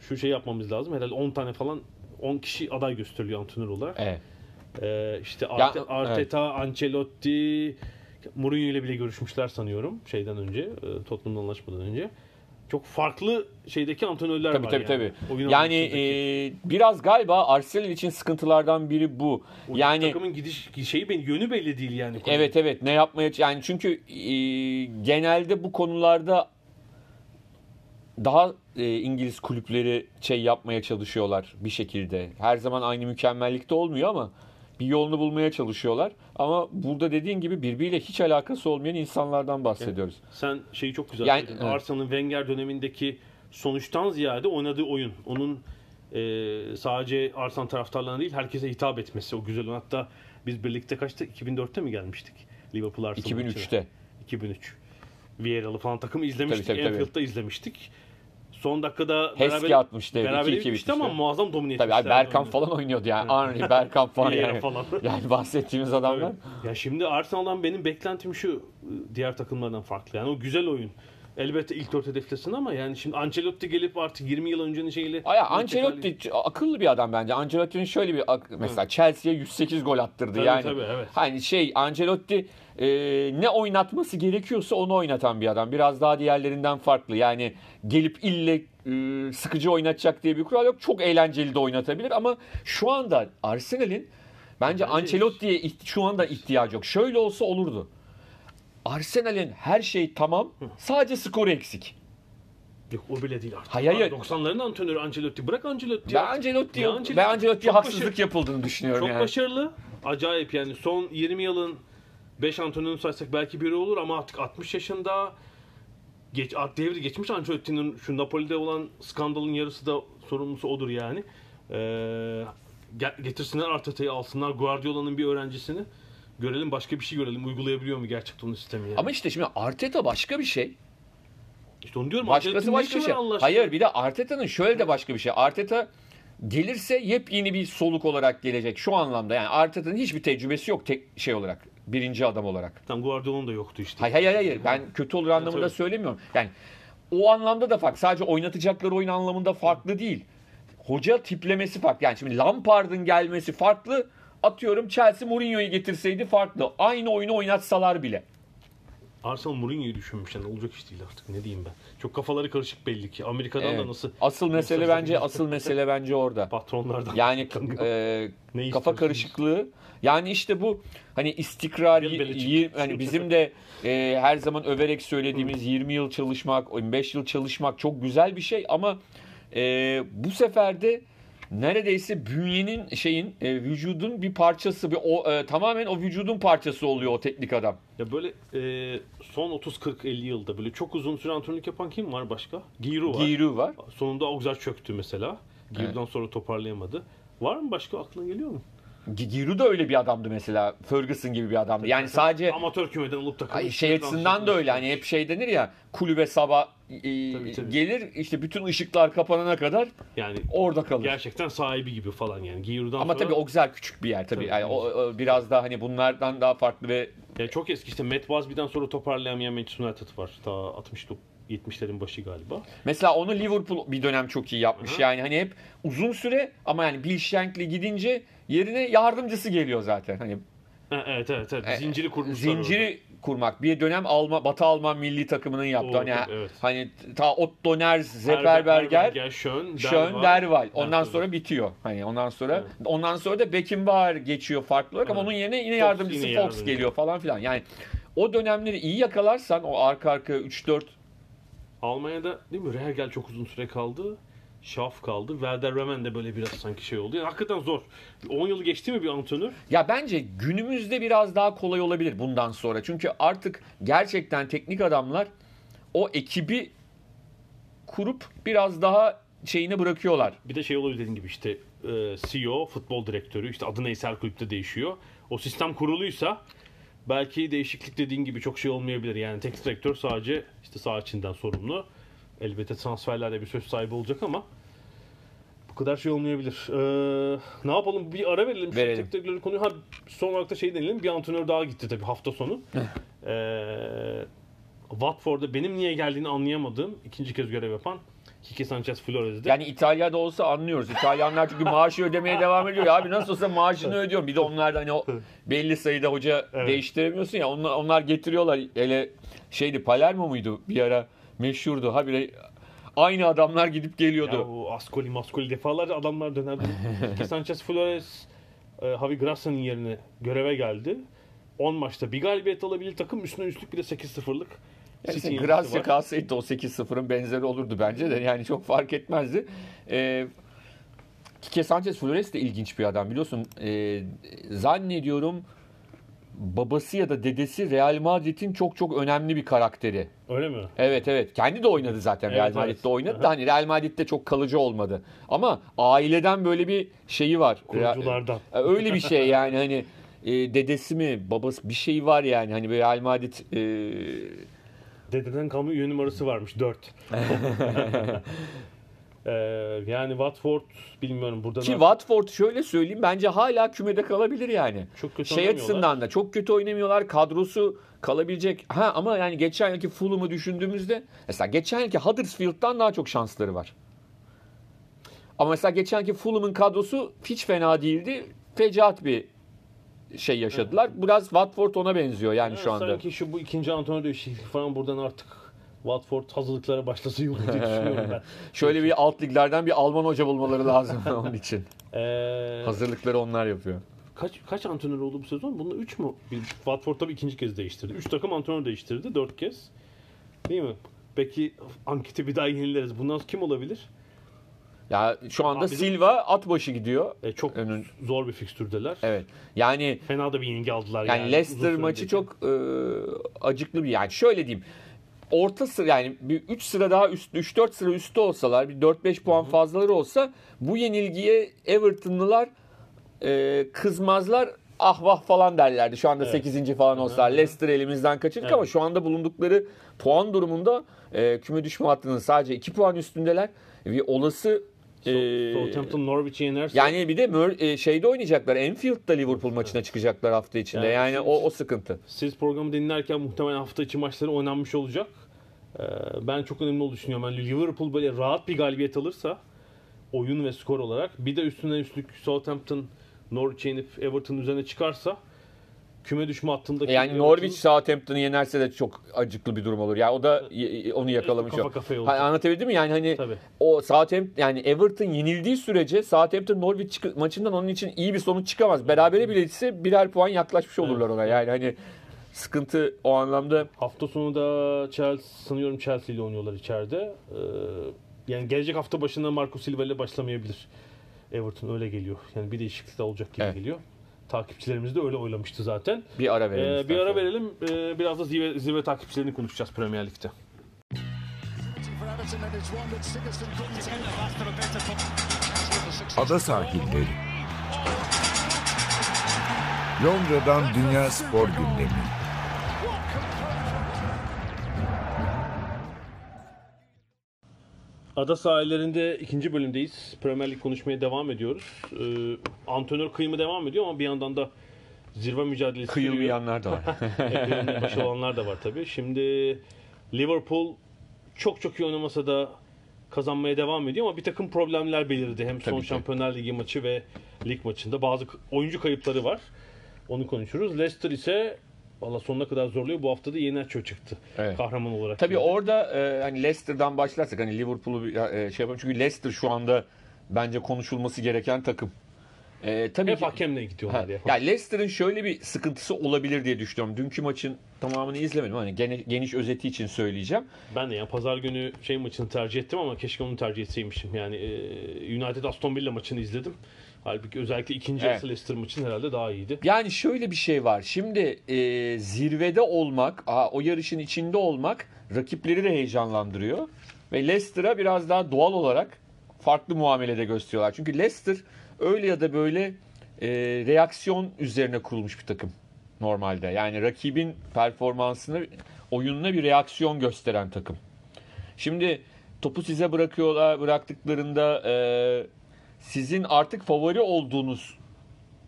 S1: şu şey yapmamız lazım. Herhalde 10 tane falan 10 kişi aday gösteriliyor antrenör olarak.
S2: Evet.
S1: Ee, işte Arte-
S2: Ya,
S1: Arteta, Ancelotti, Mourinho ile bile görüşmüşler sanıyorum şeyden önce, Tottenham'la anlaşmadan önce. Çok farklı şeydeki antrenörler
S2: Tabii
S1: var
S2: tabii
S1: yani.
S2: tabii.
S1: Oyun
S2: Yani e, biraz galiba Arsenal için sıkıntılardan biri bu.
S1: O
S2: Yani
S1: takımın gidiş şeyi belli, yönü belli değil yani.
S2: evet evet ne yapmaya yani çünkü e, genelde bu konularda daha e, İngiliz kulüpleri şey yapmaya çalışıyorlar bir şekilde. Her zaman aynı mükemmellikte olmuyor ama bir yolunu bulmaya çalışıyorlar. Ama burada dediğin gibi birbiriyle hiç alakası olmayan insanlardan bahsediyoruz.
S1: Sen şeyi çok güzel
S2: Yani-
S1: söyledin.
S2: evet.
S1: Arsenal'ın Wenger dönemindeki sonuçtan ziyade oynadığı oyun. Onun e, sadece Arsenal taraftarlarına değil herkese hitap etmesi o güzel. Hatta biz birlikte kaçta? 2004'te mi gelmiştik? Liverpool Arsenal maçına?
S2: 2003'te.
S1: 2003. Vieira'lı falan takımı izlemiştik.
S2: Tabii, tabii, tabii.
S1: Anfield'da izlemiştik. Son dakikada
S2: Heski atmıştı, evet,
S1: Beraber
S2: 2-2
S1: bitmişti
S2: bitmişti.
S1: ama muazzam domine
S2: Tabii
S1: etmişlerdi
S2: abi Berkan falan oynuyordu yani. Henry, Berkan [laughs] falan yani.
S1: falan. [laughs]
S2: Yani bahsettiğimiz adamlar.
S1: Tabii. Ya şimdi Arsenal'dan benim beklentim şu diğer takımlardan farklı. Yani o güzel oyun. Elbette ilk dört hedeflesin ama yani şimdi Ancelotti gelip artık 20 yıl öncenin şeyiyle
S2: Aya Ancelotti akıllı bir adam bence. Ancelotti'nin şöyle bir mesela Chelsea'ye 108 gol attırdı
S1: Tabii,
S2: yani.
S1: tabii, evet.
S2: Hani şey Ancelotti e, ne oynatması gerekiyorsa onu oynatan bir adam. Biraz daha diğerlerinden farklı. Yani gelip ille e, sıkıcı oynatacak diye bir kural yok. Çok eğlenceli de oynatabilir ama şu anda Arsenal'in bence Ancelotti'ye şu anda ihtiyacı yok. Şöyle olsa olurdu. Arsenal'in her şey tamam. Sadece skoru eksik.
S1: Yok o bile değil artık.
S2: Hayır, hayır.
S1: 90'ların antrenörü Ancelotti. Bırak Ancelotti.
S2: Ben. Ancelotti'ye Ancelotti'ye
S1: çok
S2: haksızlık
S1: başarılı-
S2: yapıldığını düşünüyorum
S1: Çok
S2: yani.
S1: başarılı. Acayip yani son 20 yılın 5 antrenörünü saysak belki biri olur ama artık 60 yaşında geç, devri geçmiş Ancelotti'nin şu Napoli'de olan skandalın yarısı da sorumlusu odur yani. Ee, ge- getirsinler Arteta'yı alsınlar Guardiola'nın bir öğrencisini. Görelim başka bir şey görelim. Uygulayabiliyor mu gerçekten o sistemi yani.
S2: Ama işte şimdi Arteta başka bir şey.
S1: işte onu diyorum.
S2: Başkası başka bir şey. Hayır bir de Arteta'nın şöyle de başka bir şey. Arteta gelirse yepyeni bir soluk olarak gelecek şu anlamda. Yani Arteta'nın hiçbir tecrübesi yok tek şey olarak. Birinci adam olarak.
S1: Tam Guardiola'nın da yoktu işte.
S2: Hayır hayır hayır. Ben kötü olur anlamında
S1: tabii.
S2: söylemiyorum. Yani o anlamda da farklı. Sadece oynatacakları oyun anlamında farklı değil. Hoca tiplemesi farklı. Yani şimdi Lampard'ın gelmesi farklı. Atıyorum Chelsea Mourinho'yu getirseydi farklı. Aynı oyunu oynatsalar bile.
S1: Arsenal Mourinho'yu düşünmüş yani olacak iş değil artık ne diyeyim ben. Çok kafaları karışık belli ki. Amerika'dan
S2: Evet.
S1: da nasıl
S2: Asıl mesele bence asıl [laughs] mesele bence orada.
S1: patronlardan.
S2: Yani [laughs] e,
S1: Ne
S2: kafa karışıklığı. Yani işte bu hani istikrar hani [laughs] bizim de e, her zaman överek söylediğimiz 20 yıl çalışmak, 15 yıl çalışmak çok güzel bir şey ama e, bu sefer de neredeyse bünyenin şeyin e, vücudun bir parçası bir o e, tamamen o vücudun parçası oluyor o teknik adam.
S1: Ya böyle e, son 30-40-50 yılda böyle çok uzun süre antrenörlük yapan kim var başka? Giroud var.
S2: Giroud var.
S1: Sonunda Auxerre çöktü mesela. Giroud'dan sonra toparlayamadı. Var mı başka aklına geliyor mu?
S2: Gi- Giroud da öyle bir adamdı mesela. Ferguson gibi bir adamdı. Yani sadece
S1: Amatör kümeden olup da
S2: Ay şey açısından da öyle hani hep şey denir ya kulübe sabah e,
S1: Tabii, tabii.
S2: gelir işte bütün ışıklar kapanana kadar
S1: Yani
S2: orada kalır.
S1: gerçekten sahibi gibi falan yani. Giroud'dan
S2: Ama
S1: sonra
S2: tabii o güzel küçük bir yer tabii.
S1: Tabii,
S2: Yani o, o biraz daha hani bunlardan daha farklı ve
S1: yani çok eski işte Matt Busby'den sonra toparlayamayan Manchester United var. Ta 60 70'lerin başı galiba.
S2: mesela onu Liverpool bir dönem çok iyi yapmış.
S1: Hı.
S2: Yani hani hep uzun süre ama yani Bill Shankly gidince yerine yardımcısı geliyor zaten. Hani
S1: Ha, evet evet evet.
S2: E,
S1: Zinciri kurmuşlar.
S2: zinciri kurmak. Bir dönem Alman Batı Alman milli takımının yaptığı hani
S1: evet.
S2: hani ta Otto Nerz,
S1: orada.
S2: Zeperberger
S1: Schön,
S2: Schön, Derval. Ondan sonra bitiyor. Hani ondan sonra
S1: Evet.
S2: ondan sonra da Beckenbauer geçiyor farklı olarak ama
S1: Evet.
S2: onun yerine yine
S1: Fox
S2: yardımcısı
S1: yine
S2: Fox
S1: yardımcı.
S2: geliyor falan filan. Yani o dönemleri iyi yakalarsan o arka arka 3-4
S1: Almanya'da değil mi? Rehergel çok uzun süre kaldı. Schaff kaldı. Werder Bremen de böyle biraz sanki şey oldu. Yani hakikaten zor. 10 yılı geçti mi bir antrenör?
S2: Ya bence günümüzde biraz daha kolay olabilir bundan sonra. Çünkü artık gerçekten teknik adamlar o ekibi kurup biraz daha şeyini bırakıyorlar.
S1: Bir de şey olabilir dediğin gibi işte e, CEO, futbol direktörü işte adı neyse her kulüpte değişiyor. O sistem kuruluysa belki değişiklik dediğin gibi çok şey olmayabilir. Yani teknik direktör sadece işte sağ içinden sorumlu. Elbette transferlerde bir söz sahibi olacak ama bu kadar şey olmayabilir. Ee, ne yapalım? Bir ara verelim. Şu
S2: Verelim.
S1: teknik direktörlük konuyu. Ha, son olarak da şey deneyelim. Bir antrenör daha gitti tabii hafta sonu. ee, Watford'da benim niye geldiğini anlayamadığım ikinci kez görev yapan Kike Sanchez Flores'de.
S2: Yani İtalya'da olsa anlıyoruz. İtalyanlar çünkü maaşı ödemeye devam ediyor. Ya Abi nasıl olsa maaşını ödüyorum. Bir de onlar da hani o belli sayıda hoca
S1: Evet.
S2: değiştiremiyorsun ya. Onlar, onlar getiriyorlar. Hele şeydi Palermo muydu bir ara meşhurdu. Habire aynı adamlar gidip geliyordu.
S1: Ya o Ascoli Mascoli defalarca adamlar dönerdi. [laughs] Sanchez Flores e, Javi Gracia'nın yerine göreve geldi. 10 maçta bir galibiyet alabilir takım üstüne üstlük bir de 8-0'lık.
S2: Yani işte Gracia kalsaydı o 8-0'ın benzeri olurdu bence de. Yani çok fark etmezdi. Ee, Kike Sanchez Flores de ilginç bir adam biliyorsun. Ee, zannediyorum babası ya da dedesi Real Madrid'in çok çok önemli bir karakteri.
S1: Öyle mi?
S2: Evet evet. Kendi de oynadı zaten
S1: Evet,
S2: Real
S1: evet.
S2: Madrid'de oynadı
S1: Aha.
S2: da hani Real Madrid'de çok kalıcı olmadı. Ama aileden böyle bir şeyi var.
S1: Kuruculardan.
S2: E, Öyle bir şey yani hani e, dedesi mi babası bir şey var yani hani böyle Real Madrid e,
S1: Dededen kalma üye numarası varmış 4. [laughs] Ee, yani Watford bilmiyorum buradan
S2: Ki
S1: artık
S2: Watford şöyle söyleyeyim bence hala kümede kalabilir yani.
S1: çok kötü
S2: Şey açısından da çok kötü oynamıyorlar. Kadrosu kalabilecek. Ha ama yani geçen yılki Fulham'ı düşündüğümüzde mesela geçen yılki Huddersfield'dan daha çok şansları var. Ama mesela geçen yılki Fulham'ın kadrosu hiç fena değildi. Fecaat bir şey yaşadılar. Biraz Watford ona benziyor yani
S1: Ha,
S2: şu anda.
S1: Sanki şu bu ikinci antrenör değişikliği falan buradan artık Watford hazırlıklara başlasa iyi olur diye düşünüyorum ben. [laughs]
S2: Şöyle bir alt liglerden bir Alman hoca bulmaları lazım [laughs] onun için.
S1: Ee,
S2: Hazırlıkları onlar yapıyor.
S1: Kaç kaç antrenör oldu bu sezon? Bunlar 3 mü? Bir, Watford tabii ikinci kez değiştirdi. 3 takım antrenör değiştirdi 4 kez. Değil mi? Peki anketi bir daha yenileriz. Bundan kim olabilir?
S2: Ya şu anda
S1: Abi
S2: Silva at başı gidiyor.
S1: E, çok
S2: Önün-
S1: zor bir fikstürdeler.
S2: Evet. Yani
S1: Fena da bir yenilgi aldılar
S2: yani,
S1: yani.
S2: Leicester maçı çok e, acıklı bir yani şöyle diyeyim. Orta sıra yani bir 3 sıra daha üst 3-4 sıra üstte olsalar bir 4-5 puan fazlaları olsa bu yenilgiye Everton'lılar e, kızmazlar ah vah falan derlerdi. Şu anda
S1: Evet.
S2: 8. falan olsalar Leicester elimizden kaçırdık
S1: Evet.
S2: ama şu anda bulundukları puan durumunda e, küme düşme hattının sadece 2 puan üstündeler. Ve olası e,
S1: Southampton Norwich'i yenerse
S2: yani bir de Mör- e, şeyde oynayacaklar. Enfield'da Liverpool maçına çıkacaklar hafta içinde.
S1: Yani
S2: Yani, o, o sıkıntı.
S1: siz programı dinlerken muhtemelen hafta içi maçları oynanmış olacak. Ee, ben çok önemli olduğunu düşünüyorum. Yani Liverpool böyle rahat bir galibiyet alırsa oyun ve skor olarak bir de üstüne üstlük Southampton Norwich'e inip Everton üzerine çıkarsa küme düşme hattındaki
S2: Yani
S1: Everton-
S2: Norwich Southampton'ı yenerse de çok acıklı bir durum olur. Ya o da onu yakalamış
S1: kafa
S2: o.
S1: kafaya olacak.
S2: anlatabildim mi? Yani hani
S1: Tabii.
S2: o Southampton yani Everton yenildiği sürece Southampton Norwich maçından onun için iyi bir sonuç çıkamaz. Berabere bile ise birer puan yaklaşmış olurlar ona. Yani hani sıkıntı o anlamda
S1: Hafta sonu da Chelsea sanıyorum Chelsea ile oynuyorlar içeride. Ee, yani gelecek hafta başında Marco Silva ile başlamayabilir. Everton öyle geliyor. Yani bir değişiklik de olacak gibi
S2: Evet.
S1: geliyor. Takipçilerimiz de öyle oylamıştı zaten.
S2: bir ara verelim.
S1: Ee, bir
S2: istersen.
S1: ara verelim. Ee, biraz da zirve, zirve takipçilerini konuşacağız Premier Lig'de.
S3: Ada sahilleri. Londra'dan Dünya Spor Gündemi.
S1: Ada sahillerinde ikinci bölümdeyiz. Premier Lig konuşmaya devam ediyoruz. Ee, antrenör kıyımı devam ediyor ama bir yandan da zirve mücadelesi.
S2: Kıyılmayanlar da var. [laughs]
S1: Ekranında başı olanlar da var tabii. Şimdi Liverpool çok çok iyi oynamasa da kazanmaya devam ediyor ama bir takım problemler belirdi. Hem son
S2: Tabii ki.
S1: Şampiyonlar Ligi maçı ve lig maçında bazı oyuncu kayıpları var. Onu konuşuruz. Leicester ise valla sonuna kadar zorluyor. Bu hafta da yeni Nacho çıktı.
S2: Evet.
S1: Kahraman olarak.
S2: Tabii
S1: girdi.
S2: orada e, hani Leicester'dan başlarsak hani Liverpool'u bir, e, şey yapalım. Çünkü Leicester şu anda bence konuşulması gereken takım. E, tabii
S1: hep
S2: ki,
S1: hakemle gidiyorlar
S2: Ha,
S1: ya.
S2: ya Leicester'ın şöyle bir sıkıntısı olabilir diye düşünüyorum. Dünkü maçın tamamını izlemedim. Hani gene- geniş özeti için söyleyeceğim.
S1: Ben de ya pazar günü şey maçını tercih ettim ama keşke onu tercih etseymişim. Yani e, United Aston Villa maçını izledim. Halbuki özellikle ikinci
S2: Evet.
S1: yarısı Leicester maçın herhalde daha iyiydi.
S2: Yani şöyle bir şey var. Şimdi e, zirvede olmak, aa, o yarışın içinde olmak rakipleri de heyecanlandırıyor. Ve Leicester'a biraz daha doğal olarak farklı muamelede gösteriyorlar. Çünkü Leicester öyle ya da böyle e, reaksiyon üzerine kurulmuş bir takım normalde. Yani rakibin performansını, oyununa bir reaksiyon gösteren takım. Şimdi topu size bırakıyorlar, bıraktıklarında e, sizin artık favori olduğunuz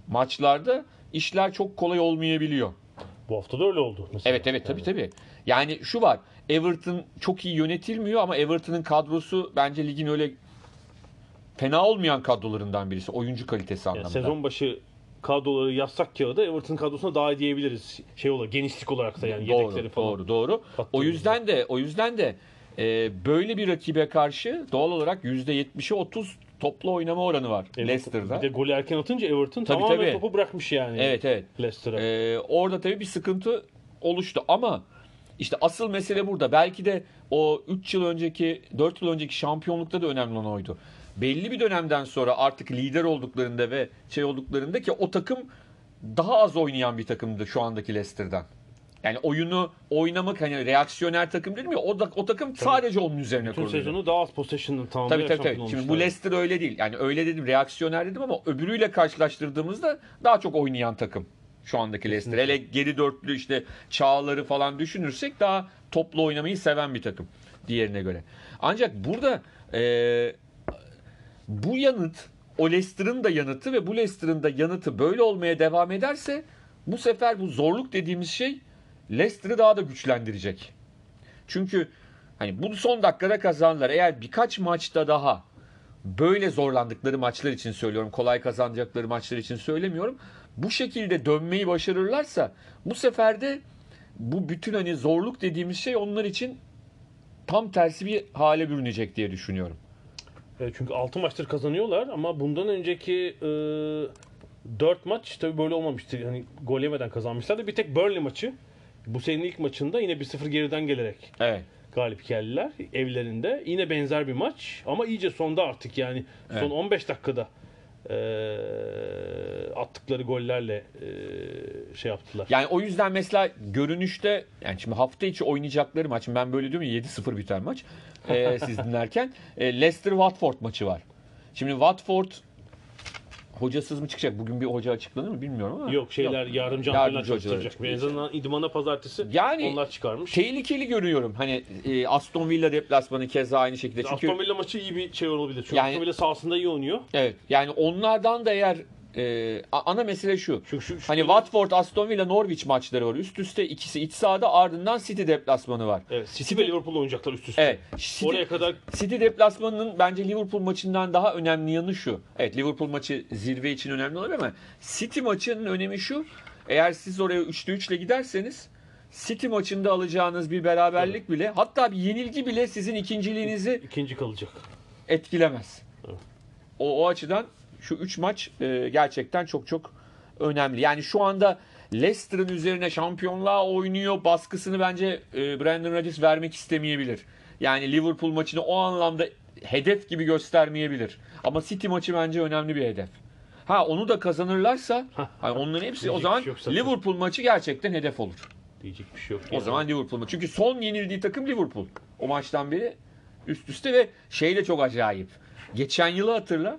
S2: maçlarda işler çok kolay olmayabiliyor.
S1: Bu hafta da öyle oldu. Mesela.
S2: Evet evet tabii tabii. Yani şu var. Everton çok iyi yönetilmiyor ama Everton'ın kadrosu bence ligin öyle fena olmayan kadrolarından birisi. Oyuncu kalitesi
S1: Yani
S2: anlamında.
S1: sezon başı kadroları yazsak kağıda Everton kadrosuna daha iyi diyebiliriz. Şey olarak genişlik olarak da yani yedekleri
S2: doğru,
S1: falan.
S2: doğru, doğru. O yüzden de o yüzden de e, böyle bir rakibe karşı doğal olarak %70'e 30 toplu oynama oranı var
S1: Everton-
S2: Leicester'da.
S1: Bir de golü erken atınca Everton
S2: Tabii,
S1: tamamen
S2: tabii.
S1: topu bırakmış yani.
S2: Evet evet.
S1: Leicester'a.
S2: Ee, orada tabii bir sıkıntı oluştu ama işte asıl mesele burada. Belki de o 3 yıl önceki, 4 yıl önceki şampiyonlukta da önemli olan oydu. Belli bir dönemden sonra artık lider olduklarında ve şey olduklarında ki o takım daha az oynayan bir takımdı şu andaki Leicester'dan. Yani oyunu oynamak hani reaksiyoner takım değil mi? O da o takım sadece onun üzerine
S1: Bütün
S2: kurulu.
S1: sezonu daha az possession'ın tamamlayarak
S2: Tabii tabii tabii. Şimdi bu. Leicester öyle değil. Yani öyle dedim reaksiyoner dedim ama öbürüyle karşılaştırdığımızda daha çok oynayan takım şu andaki Leicester. Hele geri dörtlü işte çağları falan düşünürsek daha toplu oynamayı seven bir takım diğerine göre. Ancak burada eee, bu yanıt o Leicester'ın da yanıtı ve bu Leicester'ın da yanıtı böyle olmaya devam ederse bu sefer bu zorluk dediğimiz şey Leicester'ı daha da güçlendirecek. Çünkü hani bu son dakikada kazandılar. Eğer birkaç maçta daha böyle zorlandıkları maçlar için söylüyorum. Kolay kazanacakları maçlar için söylemiyorum. Bu şekilde dönmeyi başarırlarsa bu sefer de bu bütün hani zorluk dediğimiz şey onlar için tam tersi bir hale bürünecek diye düşünüyorum.
S1: Evet, çünkü 6 maçtır kazanıyorlar ama bundan önceki e, 4 maç tabii böyle olmamıştı. Hani gol yemeden kazanmışlardı. Bir tek Burnley maçı bu senenin ilk maçında yine 1-0 geriden gelerek
S2: Evet.
S1: galip geldiler evlerinde. Yine benzer bir maç ama iyice sonda artık yani son
S2: Evet.
S1: 15 dakikada e, attıkları gollerle e, şey yaptılar.
S2: Yani o yüzden mesela görünüşte yani şimdi hafta içi oynayacakları maç. Ben böyle diyorum ya 7-0 biter maç. Ee, siz [laughs] dinlerken. E, Leicester Watford maçı var. Şimdi Watford hocasız mı çıkacak? Bugün bir hoca açıklanır mı bilmiyorum ama.
S1: Yok şeyler yardımcı antrenörler
S2: Yardımcı hocalar
S1: çalıştıracak. En azından idmana pazartesi
S2: Yani
S1: onlar çıkarmış.
S2: tehlikeli görüyorum. Hani e, Aston Villa deplasmanı keza aynı şekilde. Çünkü
S1: Aston Villa maçı iyi bir şey olabilir. Çünkü
S2: Yani-
S1: Aston Villa sahasında iyi oynuyor.
S2: evet yani onlardan da eğer e, ana mesele şu.
S1: Şu, şu, şu-
S2: Hani Watford, Aston Villa, Norwich maçları var. Üst üste ikisi iç sahada ardından City deplasmanı var.
S1: Evet, City ve Liverpool oynayacaklar üst üste.
S2: Evet. City,
S1: Oraya kadar
S2: City deplasmanının bence Liverpool maçından daha önemli yanı şu. Evet Liverpool maçı zirve için önemli olabilir ama City maçının önemi şu. Eğer siz oraya 3'te 3 ile giderseniz City maçında alacağınız bir beraberlik bile hatta bir yenilgi bile sizin ikinciliğinizi
S1: ikinci kalacak.
S2: etkilemez.
S1: Evet.
S2: O, o açıdan şu 3 maç e, gerçekten çok çok önemli. Yani şu anda Leicester'ın üzerine şampiyonluğa oynuyor baskısını bence e, Brandon Rodgers vermek istemeyebilir. Yani Liverpool maçını o anlamda hedef gibi göstermeyebilir. Ama City maçı bence önemli bir hedef. Ha onu da kazanırlarsa [laughs] hani onların hepsi o zaman
S1: şey.
S2: Liverpool maçı gerçekten hedef olur.
S1: Diyecek bir şey yok.
S2: O zaman Liverpool maçı. Çünkü son yenildiği takım Liverpool. O maçtan beri üst üste ve şey de çok acayip. Geçen yılı hatırla.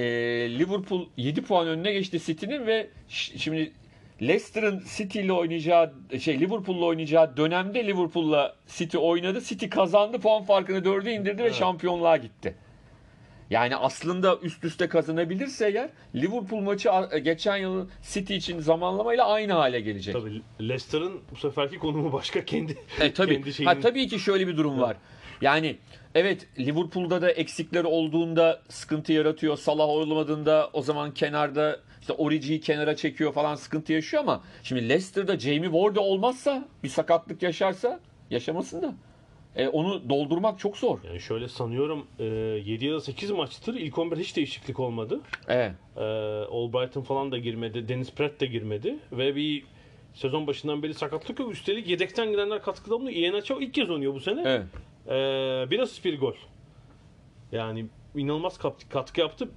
S2: Ee, Liverpool 7 puan önüne geçti City'nin ve şimdi Leicester'ın City ile oynayacağı şey Liverpool'la oynayacağı dönemde Liverpool'la City oynadı. City kazandı. Puan farkını 4'e indirdi ve
S1: Evet.
S2: şampiyonluğa gitti. Yani aslında üst üste kazanabilirse eğer Liverpool maçı geçen yıl City için zamanlamayla aynı hale gelecek.
S1: Tabii Leicester'ın bu seferki konumu başka kendi.
S2: E, tabii.
S1: kendi
S2: Ha,
S1: şeyinin-
S2: tabii ki şöyle bir durum var. Yani evet Liverpool'da da eksikler olduğunda sıkıntı yaratıyor. Salah olmadığında o zaman kenarda işte Origi'yi kenara çekiyor falan sıkıntı yaşıyor ama şimdi Leicester'da Jamie Ward olmazsa bir sakatlık yaşarsa yaşamasın da e, onu doldurmak çok zor.
S1: Yani şöyle sanıyorum e, 7 ya da 8 maçtır ilk 11 hiç değişiklik olmadı.
S2: Evet.
S1: E, Albrighton falan da girmedi. Dennis Pratt de girmedi. Ve bir sezon başından beri sakatlık yok. Üstelik yedekten girenler katkıda bulunuyor. Iheanacho ilk kez oynuyor bu sene.
S2: Evet.
S1: E, bir asist bir gol. Yani inanılmaz kat- katkı yaptı.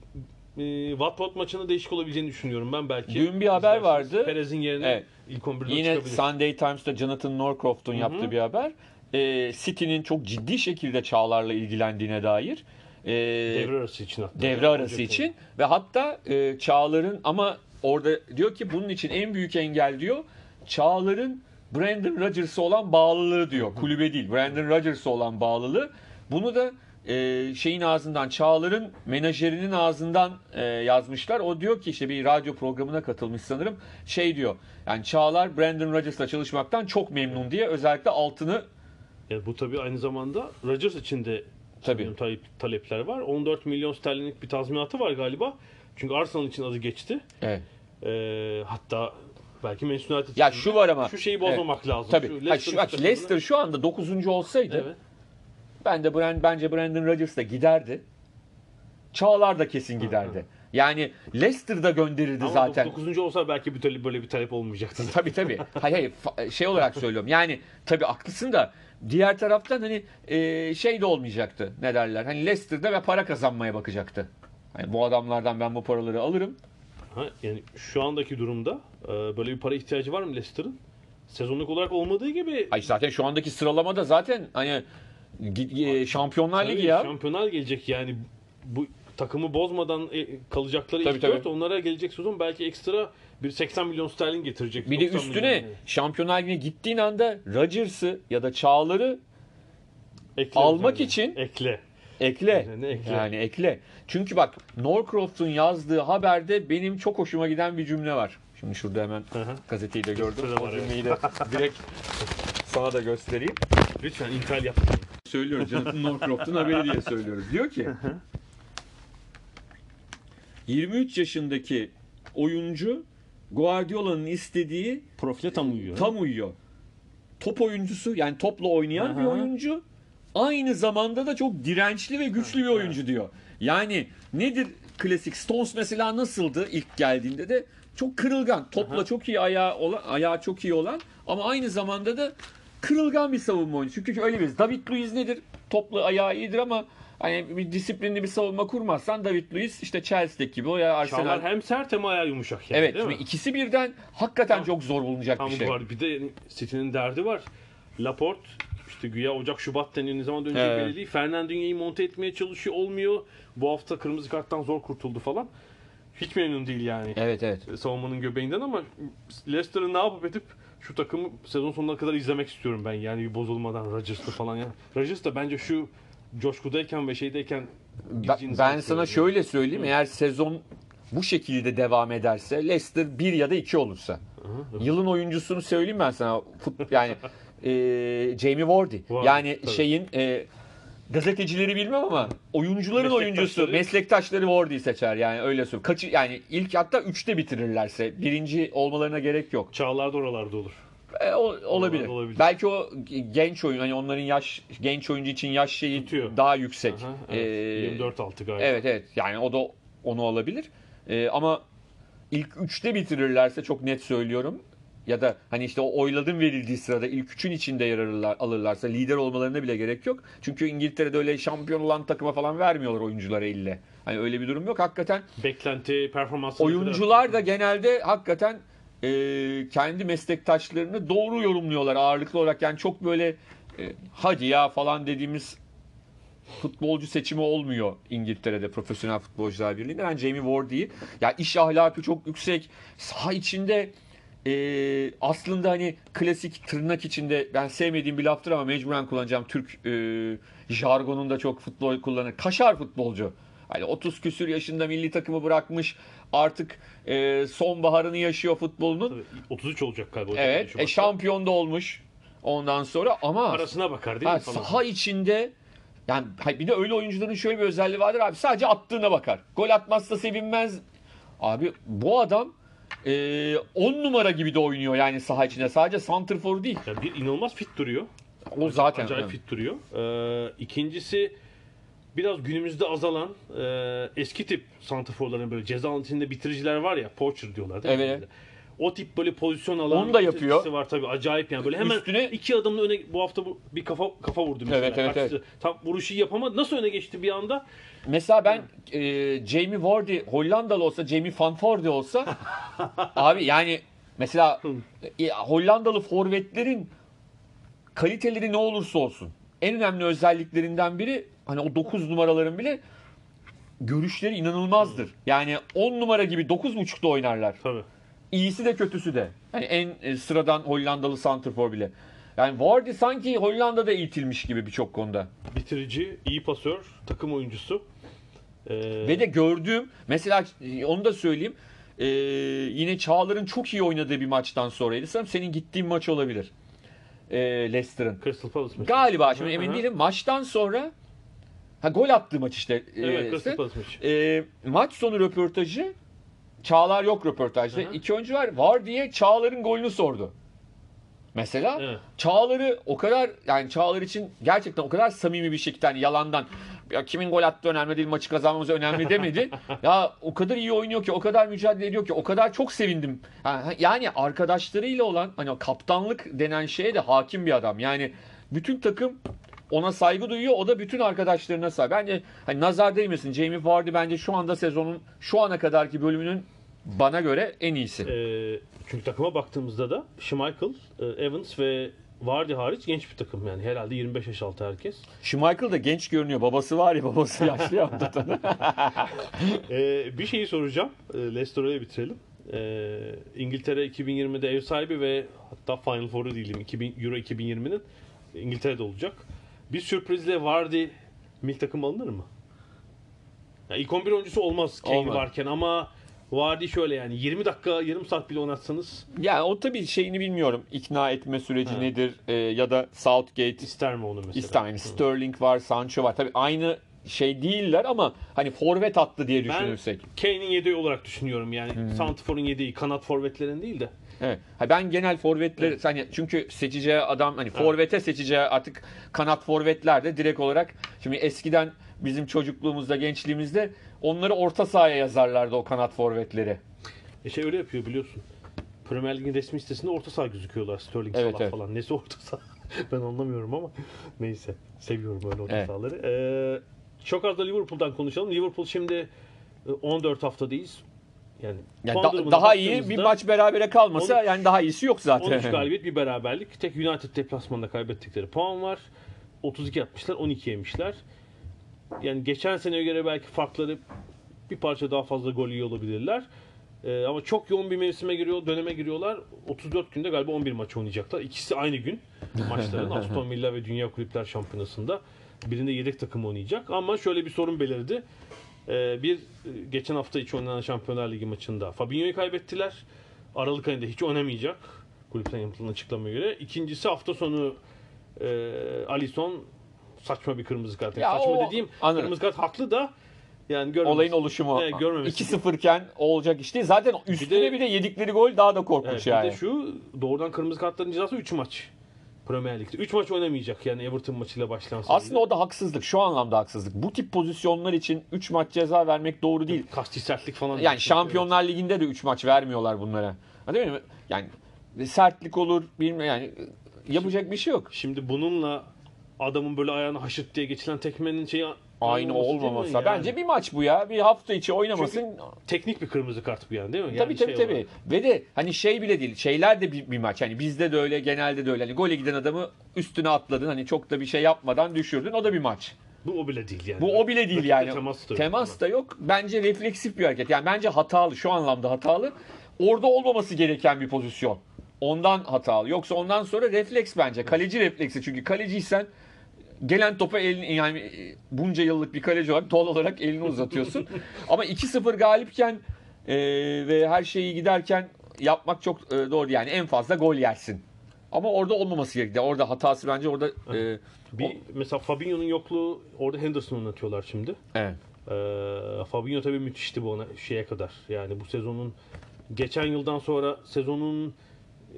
S1: E, Watford maçında değişik olabileceğini düşünüyorum ben belki.
S2: Dün bir haber
S1: İsterseniz
S2: vardı.
S1: Perez'in yerine
S2: Evet.
S1: ilk 11'de
S2: Yine
S1: çıkabilir.
S2: Sunday Times'ta Jonathan Norcroft'un yaptığı bir haber. E, City'nin çok ciddi şekilde Çağlar'la ilgilendiğine dair. E,
S1: Devre arası için hatta.
S2: devre arası için ve hatta e, Çağlar'ın ama orada diyor ki bunun için en büyük engel diyor Çağlar'ın Brandon Rodgers'a olan bağlılığı diyor. Kulübe değil. Brandon Rodgers'a olan bağlılığı. Bunu da e, şeyin ağzından Çağlar'ın menajerinin ağzından e, yazmışlar. O diyor ki işte bir radyo programına katılmış sanırım. Şey diyor. Yani Çağlar Brandon Rodgers'la çalışmaktan çok memnun diye özellikle altını
S1: Yani bu tabii aynı zamanda Rodgers için de
S2: Tabii.
S1: talep- talepler var. 14 milyon sterlinlik bir tazminatı var galiba. Çünkü Arsenal için adı geçti.
S2: evet.
S1: Ee, hatta belki Manchester United
S2: Ya
S1: için
S2: şu var ama
S1: şu şeyi bozmamak lazım.
S2: Tabii.
S1: Şu
S2: Ha,
S1: Leicester'ın
S2: şu, bak, Leicester şu anda 9. olsaydı
S1: Evet.
S2: Ben de Brand, bence Brandon Rodgers da giderdi. Çağlar da kesin giderdi. Yani Leicester da gönderirdi
S1: Ama
S2: zaten.
S1: 9. olsa belki bir talep, böyle bir talep olmayacaktı.
S2: Tabii tabii. Hayır hayır Fa- şey olarak söylüyorum. Yani tabii haklısın da diğer taraftan hani e, şey de olmayacaktı. Ne derler? Hani Leicester'da ve para kazanmaya bakacaktı. Hani bu adamlardan ben bu paraları alırım.
S1: Ha, yani şu andaki durumda e, böyle bir para ihtiyacı var mı Leicester'ın? Sezonluk olarak olmadığı gibi
S2: Ay zaten şu andaki sıralamada zaten hani e, Şampiyonlar Ligi ya.
S1: Şampiyonlar gelecek yani bu takımı bozmadan e, kalacakları
S2: Tabii,
S1: ilk
S2: tabii.
S1: onlara gelecek sezon belki ekstra bir 80 milyon sterlin getirecek.
S2: Bir de
S1: 90
S2: üstüne
S1: milyon.
S2: Şampiyonlar Ligi'ne gittiğin anda Rodgers'ı ya da Çağlar'ı
S1: Ekle
S2: almak
S1: üzerine.
S2: için-
S1: ekle.
S2: Ekle.
S1: Üzerine ekle.
S2: Yani ekle. Çünkü bak Norcroft'un yazdığı haberde benim çok hoşuma giden bir cümle var. Şimdi şurada hemen
S1: hı.
S2: gazeteyi de gördüm. O cümleyi de direkt sana da göstereyim.
S1: Lütfen infial yap.
S2: Söylüyoruz. Jonathan Norcroft'un haberi diye söylüyoruz. Diyor ki 23 yaşındaki oyuncu Guardiola'nın istediği
S1: Profile tam uyuyor.
S2: tam uyuyor. Top oyuncusu yani topla oynayan bir
S1: Aha.
S2: oyuncu. Aynı zamanda da çok dirençli ve güçlü bir oyuncu diyor. Yani nedir klasik Stones mesela nasıldı ilk geldiğinde de çok kırılgan. Topla
S1: Aha.
S2: çok iyi ayağı olan, ayağı çok iyi olan ama aynı zamanda da kırılgan bir savunma oyuncusu. Çünkü öyle bir David Luiz nedir? Toplu ayağı iyidir ama hani bir disiplinli bir savunma kurmazsan David Luiz işte Chelsea'deki gibi o ya Arsenal.
S1: Çağlar hem sert hem ayağı yumuşak yani
S2: evet
S1: değil mi?
S2: ikisi birden hakikaten çok zor bulunacak
S1: Tam
S2: bir şey.
S1: var. Bir de City'nin derdi var. Laporte işte güya Ocak Şubat deniyor ne zaman dönecek
S2: Evet.
S1: belli değil. Fernandinho'yu monte etmeye çalışıyor olmuyor. Bu hafta kırmızı karttan zor kurtuldu falan. Hiç memnun değil yani.
S2: Evet evet.
S1: savunmanın göbeğinden ama Leicester'ın ne yapıp edip şu takımı sezon sonuna kadar izlemek istiyorum ben yani bir bozulmadan Rodgers'lı falan ya. Rodgers da bence şu coşkudayken ve şeydeyken
S2: Ben, ben sana
S1: yani.
S2: şöyle söyleyeyim. Eğer sezon bu şekilde devam ederse Leicester 1 ya da 2 olursa. Yılın oyuncusunu söyleyeyim ben sana. Fut, yani [laughs] e, Jamie Vardy.
S1: Vardy,
S2: yani
S1: tabii.
S2: şeyin e, gazetecileri bilmem ama oyuncuların oyuncusu,
S1: Meslektaşları-
S2: Vardy'yi seçer yani öyle söyleyeyim. Kaçı yani ilk hatta 3'te bitirirlerse birinci olmalarına gerek yok.
S1: Çağlar da oralarda olur.
S2: E, o- olabilir.
S1: olabilir.
S2: Belki o genç oyun hani onların yaş genç oyuncu için yaş şeyi
S1: Tutuyor.
S2: daha yüksek.
S1: Aha,
S2: E,
S1: evet. 24-6 galiba.
S2: Evet evet yani o da onu alabilir. Ee, ama ilk üçte bitirirlerse çok net söylüyorum. Ya da hani işte o oyladın verildiği sırada ilk üçün içinde yer alırlar, alırlarsa lider olmalarına bile gerek yok. Çünkü İngiltere'de öyle şampiyon olan takıma falan vermiyorlar oyunculara ille. Hani öyle bir durum yok. Hakikaten
S1: Beklenti, performansı
S2: oyuncular da genelde hakikaten e, kendi meslektaşlarını doğru yorumluyorlar ağırlıklı olarak. Yani çok böyle e, hadi ya falan dediğimiz futbolcu seçimi olmuyor İngiltere'de Profesyonel Futbolcular Birliği'nde. Ben Jamie Vardy'yi ya iş ahlakı çok yüksek. Saha içinde e, aslında hani klasik tırnak içinde ben sevmediğim bir laftır ama mecburen kullanacağım. Türk e, jargonunda çok futbol kullanır. Kaşar futbolcu. Hani 30 küsür yaşında milli takımı bırakmış. Artık e, sonbaharını yaşıyor futbolunun.
S1: Tabii, 33 olacak galiba.
S2: Evet. E, şampiyon da olmuş. Ondan sonra ama
S1: Parasına bakar değil mi?
S2: saha içinde yani bir de öyle oyuncuların şöyle bir özelliği vardır abi. Sadece attığına bakar. Gol atmazsa sevinmez. Abi bu adam 10 numara gibi de oynuyor yani saha içinde. Sadece santrfor değil.
S1: Yani bir inanılmaz fit duruyor.
S2: O zaten.
S1: Acayip fit duruyor. Ee, ikincisi biraz günümüzde azalan e, eski tip santraforların böyle ceza içinde bitiriciler var ya poacher diyorlar değil mi?
S2: Evet.
S1: O tip böyle pozisyon alan
S2: Onu da yapıyor.
S1: var tabii acayip yani böyle hemen
S2: Üstüne-
S1: iki adımla öne bu hafta bu, bir kafa kafa vurdu mesela.
S2: Evet, evet,
S1: Karşısı Tam vuruşu yapamadı. Nasıl öne geçti bir anda?
S2: Mesela ben e, Jamie Vardy Hollandalı olsa, Jamie Van Vardy olsa [laughs] abi yani mesela e, Hollandalı forvetlerin kaliteleri ne olursa olsun en önemli özelliklerinden biri hani o 9 numaraların bile görüşleri inanılmazdır. Yani 10 numara gibi 9.5'da oynarlar.
S1: Tabii.
S2: İyisi de kötüsü de. Yani en e, sıradan Hollandalı santrfor bile. Yani Vardy sanki Hollanda'da eğitilmiş gibi birçok konuda.
S1: Bitirici, iyi pasör, takım oyuncusu. Ee,
S2: Ve de gördüğüm mesela e, onu da söyleyeyim. e, yine Çağlar'ın çok iyi oynadığı bir maçtan sonraydı. Sanırım senin gittiğin maç olabilir. E, Leicester'ın.
S1: Crystal Palace maçı.
S2: Galiba şimdi emin değilim. Maçtan sonra ha gol attığı maç işte. e,
S1: Evet, Crystal
S2: ise.
S1: Palace maçı.
S2: E, maç sonu röportajı Çağlar yok röportajda.
S1: Hı hı.
S2: İki oyuncu var. Var diye Çağlar'ın golünü sordu. Mesela
S1: Evet.
S2: Çağlar'ı o kadar yani Çağlar için gerçekten o kadar samimi bir şekilde hani yalandan ya kimin gol attığı önemli değil maçı kazanmamız önemli demedi. [laughs] ya o kadar iyi oynuyor ki o kadar mücadele ediyor ki o kadar çok sevindim. Yani arkadaşlarıyla olan hani kaptanlık denen şeye de hakim bir adam. Yani bütün takım ona saygı duyuyor. O da bütün arkadaşlarına saygı. Bence hani nazar değmesin. Jamie Vardy bence şu anda sezonun şu ana kadarki bölümünün bana göre en iyisi.
S1: Ee, çünkü takıma baktığımızda da Schmeichel, e, Evans ve Vardy hariç genç bir takım yani herhalde 25 yaş altı herkes.
S2: Schmeichel da genç görünüyor. Babası var ya babası [laughs] yaşlı ya.
S1: Ee, bir şeyi soracağım. Ee, Leicester'ı bitirelim. Ee, İngiltere 2020'de ev sahibi ve hatta Final Four'u değilim 2000, Euro 2020'nin İngiltere'de olacak. Bir sürprizle Vardy milli takım alınır mı? Ya ilk 11 oyuncusu olmaz Kane varken ama Vardy şöyle yani 20 dakika yarım saat bile oynatsanız
S2: Ya o tabii şeyini bilmiyorum. İkna etme süreci
S1: Ha.
S2: nedir e, ya da Southgate
S1: ister mi onu mesela?
S2: ister. Yani
S1: Hı.
S2: Sterling var, Sancho var. Tabii aynı şey değiller ama hani forvet attı diye
S1: Ben
S2: düşünürsek.
S1: Kane'in yedeği olarak düşünüyorum yani.
S2: Hmm.
S1: Santifor'un yedeği, kanat forvetlerin değil de.
S2: Evet. Ha ben genel forvetler hani çünkü seçeceği adam hani forvete seçeceği artık kanat forvetler de direkt olarak şimdi eskiden bizim çocukluğumuzda, gençliğimizde onları orta sahaya yazarlardı o kanat forvetleri.
S1: E şey öyle yapıyor biliyorsun. Premier Lig'in resmi sitesinde orta saha gözüküyorlar. Sterling,
S2: Evet,
S1: Salah
S2: evet.
S1: falan. Nesi orta saha? [laughs] ben anlamıyorum ama [laughs] neyse. Seviyorum öyle orta
S2: Evet.
S1: sahaları. Ee, çok az da Liverpool'dan konuşalım. Liverpool şimdi e, 14 haftadayız. Yani,
S2: Yani da- daha iyi bir maç berabere kalmasa
S1: 13
S2: yani daha iyisi yok zaten.
S1: 13 galibiyet bir beraberlik. Tek United deplasmanda kaybettikleri puan var. 32 atmışlar, 12 yemişler. Yani geçen seneye göre belki farkları bir parça daha fazla gol yiyor olabilirler. Ee, ama çok yoğun bir mevsime giriyor, döneme giriyorlar. 34 günde galiba 11 maç oynayacaklar. İkisi aynı gün [laughs] maçların Aston Villa ve Dünya Kulüpler Şampiyonası'nda. Birinde yedek takım oynayacak. Ama şöyle bir sorun belirdi. Ee, bir geçen hafta içi oynanan Şampiyonlar Ligi maçında Fabinho'yu kaybettiler. Aralık ayında hiç oynamayacak. Kulüpten yapılan açıklamaya göre. İkincisi hafta sonu e, Alisson saçma bir kırmızı kart. Yani
S2: Ya
S1: saçma
S2: o-
S1: dediğim
S2: anladım.
S1: kırmızı kart haklı da yani görmemiş.
S2: Olayın oluşumu.
S1: Evet, görmemesi.
S2: 2-0 iken olacak iş değil. Zaten üstüne bir de, yedikleri gol daha da korkunç
S1: Evet,
S2: yani.
S1: Bir de şu doğrudan kırmızı kartların cezası 3 maç. Premier Lig'de. 3 maç oynamayacak yani Everton maçıyla başlayan seride.
S2: Aslında o da haksızlık. Şu anlamda haksızlık. Bu tip pozisyonlar için 3 maç ceza vermek doğru değil.
S1: kasti sertlik falan.
S2: Yani Şampiyonlar Ligi'nde de 3 maç vermiyorlar bunlara. Ha, değil mi? Yani sertlik olur, bilmiyorum yani yapacak bir şey yok.
S1: Şimdi bununla adamın böyle ayağına haşırt diye geçilen tekmenin şeyi
S2: Aynı olmamasa.
S1: yani?
S2: Bence bir maç bu ya. Bir hafta içi oynamasın.
S1: teknik bir kırmızı kart bu yani değil mi? Yani
S2: tabii tabii
S1: şey
S2: tabii.
S1: olarak.
S2: Ve de hani şey bile değil. Şeyler de bir, bir maç. Hani bizde de öyle, genelde de öyle. Hani gole giden adamı üstüne atladın. Hani çok da bir şey yapmadan düşürdün. O da bir maç.
S1: Bu o bile değil yani.
S2: Bu o bile değil yani.
S1: Temas da yok.
S2: Temas da yok. Bence refleksif bir hareket. Yani bence hatalı. Şu anlamda hatalı. Orada olmaması gereken bir pozisyon. Ondan hatalı. Yoksa ondan sonra refleks bence. Kaleci refleksi. Çünkü kaleciysen gelen topa elini yani e, bunca yıllık bir kaleci olarak doğal olarak elini uzatıyorsun. [laughs] Ama 2-0 galipken e, ve her şeyi giderken yapmak çok e, doğru. Yani en fazla gol yersin. Ama orada olmaması gerekiyor. Orada hatası bence orada e,
S1: Bir, mesela Fabinho'nun yokluğu orada Henderson'u oynatıyorlar şimdi.
S2: evet.
S1: Ee, Fabinho tabii müthişti bu ona şeye kadar. Yani bu sezonun geçen yıldan sonra sezonun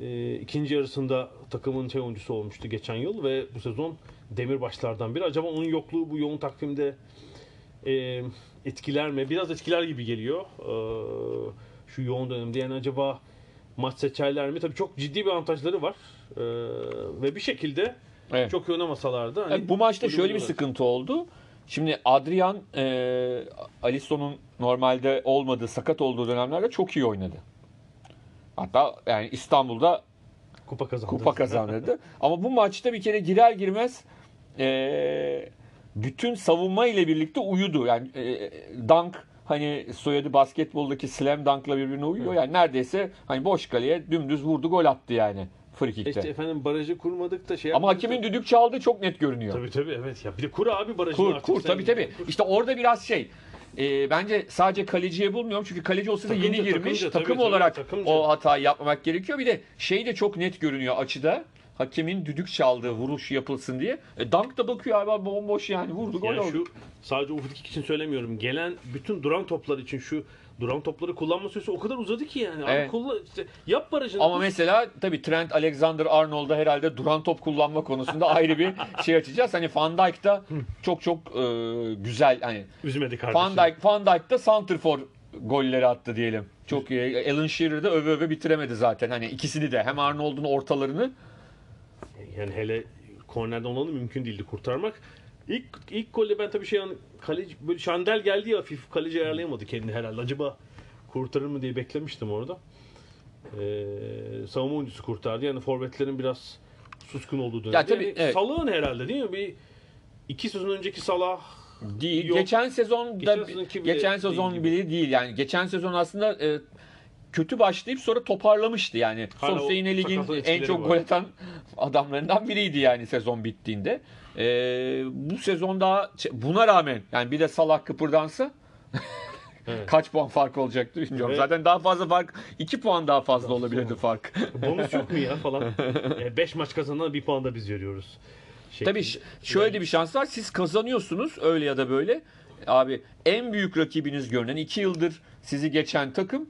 S1: e, ikinci yarısında takımın şey oyuncusu olmuştu geçen yıl ve bu sezon demirbaşlardan biri. Acaba onun yokluğu bu yoğun takvimde e, etkiler mi? Biraz etkiler gibi geliyor. Ee, şu yoğun dönemde yani acaba maç seçerler mi? Tabii çok ciddi bir avantajları var. Ee, ve bir şekilde
S2: Evet.
S1: çok iyi oynamasalar da hani
S2: Yani bu maçta şöyle bir sıkıntı oldu. Şimdi Adrian e, Alisson'un normalde olmadığı, sakat olduğu dönemlerde çok iyi oynadı. Hatta yani İstanbul'da
S1: kupa kazandı.
S2: kupa kazandırdı. Ama bu maçta bir kere girer girmez e, bütün savunma ile birlikte uyudu. Yani e, dunk hani soyadı basketboldaki slam dunk'la birbirine uyuyor. Yani neredeyse hani boş kaleye dümdüz vurdu gol attı yani free kick'te.
S1: İşte efendim barajı kurmadık da şey
S2: Ama
S1: yapmadık da-
S2: hakemin düdük çaldığı çok net görünüyor.
S1: Tabii tabii evet ya. Bir de kur abi barajını
S2: Kur, kur tabii tabii. İşte orada biraz şey. E, bence sadece kaleciye bulmuyorum çünkü kaleci olsa da
S1: Takımca,
S2: yeni girmiş.
S1: takımca,
S2: takım
S1: tabii, tabii,
S2: olarak
S1: takımca.
S2: o hatayı yapmamak gerekiyor. Bir de şey de çok net görünüyor açıda. Hakemin düdük çaldığı vuruş yapılsın diye. E, Dunk da bakıyor abi bomboş yani vurdu gol
S1: Yani
S2: oldu.
S1: şu sadece ufuk için söylemiyorum. Gelen bütün duran toplar için şu duran topları kullanma süresi o kadar uzadı ki yani.
S2: Evet.
S1: Abi kullan, işte yap barajını.
S2: Ama mesela tabii Trent Alexander-Arnold'da herhalde duran top kullanma konusunda ayrı bir şey açacağız. Hani Van Dijk da çok çok e, güzel hani
S1: üzmedi kardeşim.
S2: Van Dijk, Van Dijk da Santrfor golleri attı diyelim. Çok iyi. Alan Shearer de öve öve bitiremedi zaten. Hani ikisini de hem Arnold'un ortalarını
S1: Yani hele kornerden olanı mümkün değildi kurtarmak. İlk ilk golde ben tabii şey an kaleci böyle şandel geldi ya hafif kaleci ayarlayamadı kendini herhalde. Acaba kurtarır mı diye beklemiştim orada. Ee, savunma oyuncusu kurtardı. Yani forvetlerin biraz suskun olduğu dönemde.
S2: Ya tabii,
S1: Yani
S2: evet.
S1: Salah'ın herhalde değil mi? Bir iki sezon önceki Salah
S2: değil.
S1: Yok.
S2: Geçen sezon
S1: Geçen
S2: da geçen
S1: değil
S2: sezon
S1: gibi.
S2: bile değil. Yani geçen sezon aslında e, kötü başlayıp sonra toparlamıştı yani.
S1: Hala
S2: Sonuçta yine ligin en çok
S1: var.
S2: gol atan adamlarından biriydi yani sezon bittiğinde. E, bu sezon daha buna rağmen yani bir de Salah kıpırdansa [laughs]
S1: Evet.
S2: kaç puan fark olacaktı bilmiyorum.
S1: Ve-
S2: Zaten daha fazla fark 2 puan daha fazla olabilirdi fark.
S1: bonus yok mu ya falan. [laughs] 5 maç kazanan bir puan da biz veriyoruz. Şeklinde.
S2: Tabii şöyle de bir şans var. Siz kazanıyorsunuz öyle ya da böyle. Abi en büyük rakibiniz görünen 2 yıldır sizi geçen takım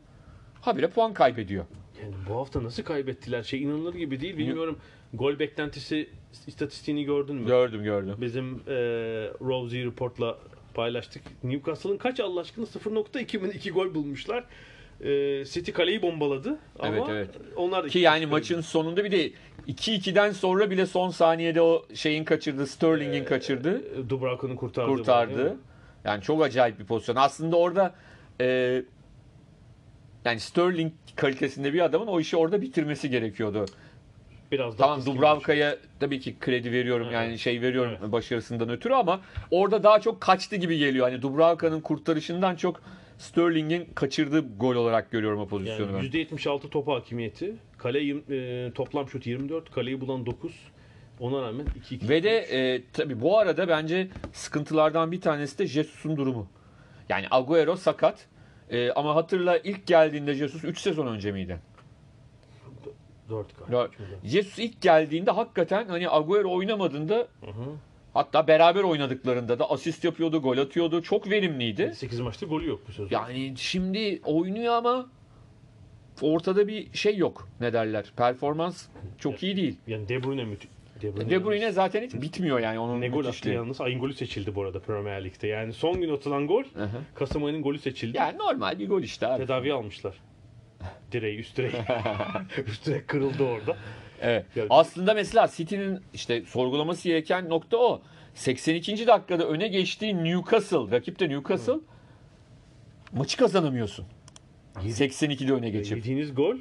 S2: habire puan kaybediyor.
S1: Yani bu hafta nasıl kaybettiler? Şey inanılır gibi değil. Bilmiyorum. Gol beklentisi istatistiğini gördün mü?
S2: Gördüm gördüm.
S1: Bizim e, Rosie Report'la paylaştık. Newcastle'ın kaç Allah aşkına 0.2 mi 2 gol bulmuşlar. E, City kaleyi bombaladı. Ama
S2: Evet, evet.
S1: onlar da
S2: Ki yani
S1: gol
S2: maçın sonunda bir de 2-2'den sonra bile son saniyede o şeyin kaçırdı, Sterling'in kaçırdı,
S1: E, Dubravka'nın
S2: kurtardı.
S1: mi?
S2: Yani çok acayip bir pozisyon. Aslında orada e, yani Sterling kalitesinde bir adamın o işi orada bitirmesi gerekiyordu.
S1: Biraz daha
S2: Tamam Dubravka'ya tabii ki kredi veriyorum yani şey veriyorum başarısından ötürü ama orada daha çok kaçtı gibi geliyor. Hani Dubravka'nın kurtarışından çok Sterling'in kaçırdığı gol olarak görüyorum o pozisyonu
S1: Yani
S2: ben.
S1: %76 top hakimiyeti. Kale e, toplam şut 24. Kaleyi bulan 9. Ona rağmen 2-2.
S2: Ve de e, tabii bu arada bence sıkıntılardan bir tanesi de Jesus'un durumu. Yani Agüero sakat. E, ama hatırla ilk geldiğinde Jesus 3 sezon önce miydi?
S1: 4
S2: Ya,
S1: galiba.
S2: Jesus ilk geldiğinde hakikaten hani Agüero oynamadığında
S1: Hı hı.
S2: hatta beraber oynadıklarında da asist yapıyordu, gol atıyordu. Çok verimliydi.
S1: 8 maçta golü yok bu sezon.
S2: Yani şimdi oynuyor ama ortada bir şey yok. Ne derler? Performans çok iyi değil.
S1: Yani De Bruyne müthiş. De Bruyne,
S2: De Bruyne zaten hiç bitmiyor yani onun
S1: ne gol attı yalnız. Ayın golü seçildi bu arada Premier Lig'de. Yani son gün atılan gol
S2: Hı hı.
S1: Kasım ayının golü seçildi.
S2: Yani normal bir gol işte abi.
S1: Tedavi almışlar. [laughs] Direği, üst direği. [laughs] üst direk kırıldı orada.
S2: Evet.
S1: Ya-
S2: Aslında mesela City'nin işte sorgulaması gereken nokta o. 82. dakikada öne geçtiği Newcastle, rakip de Newcastle maçı kazanamıyorsun. 82'de öne geçip.
S1: Yediğiniz gol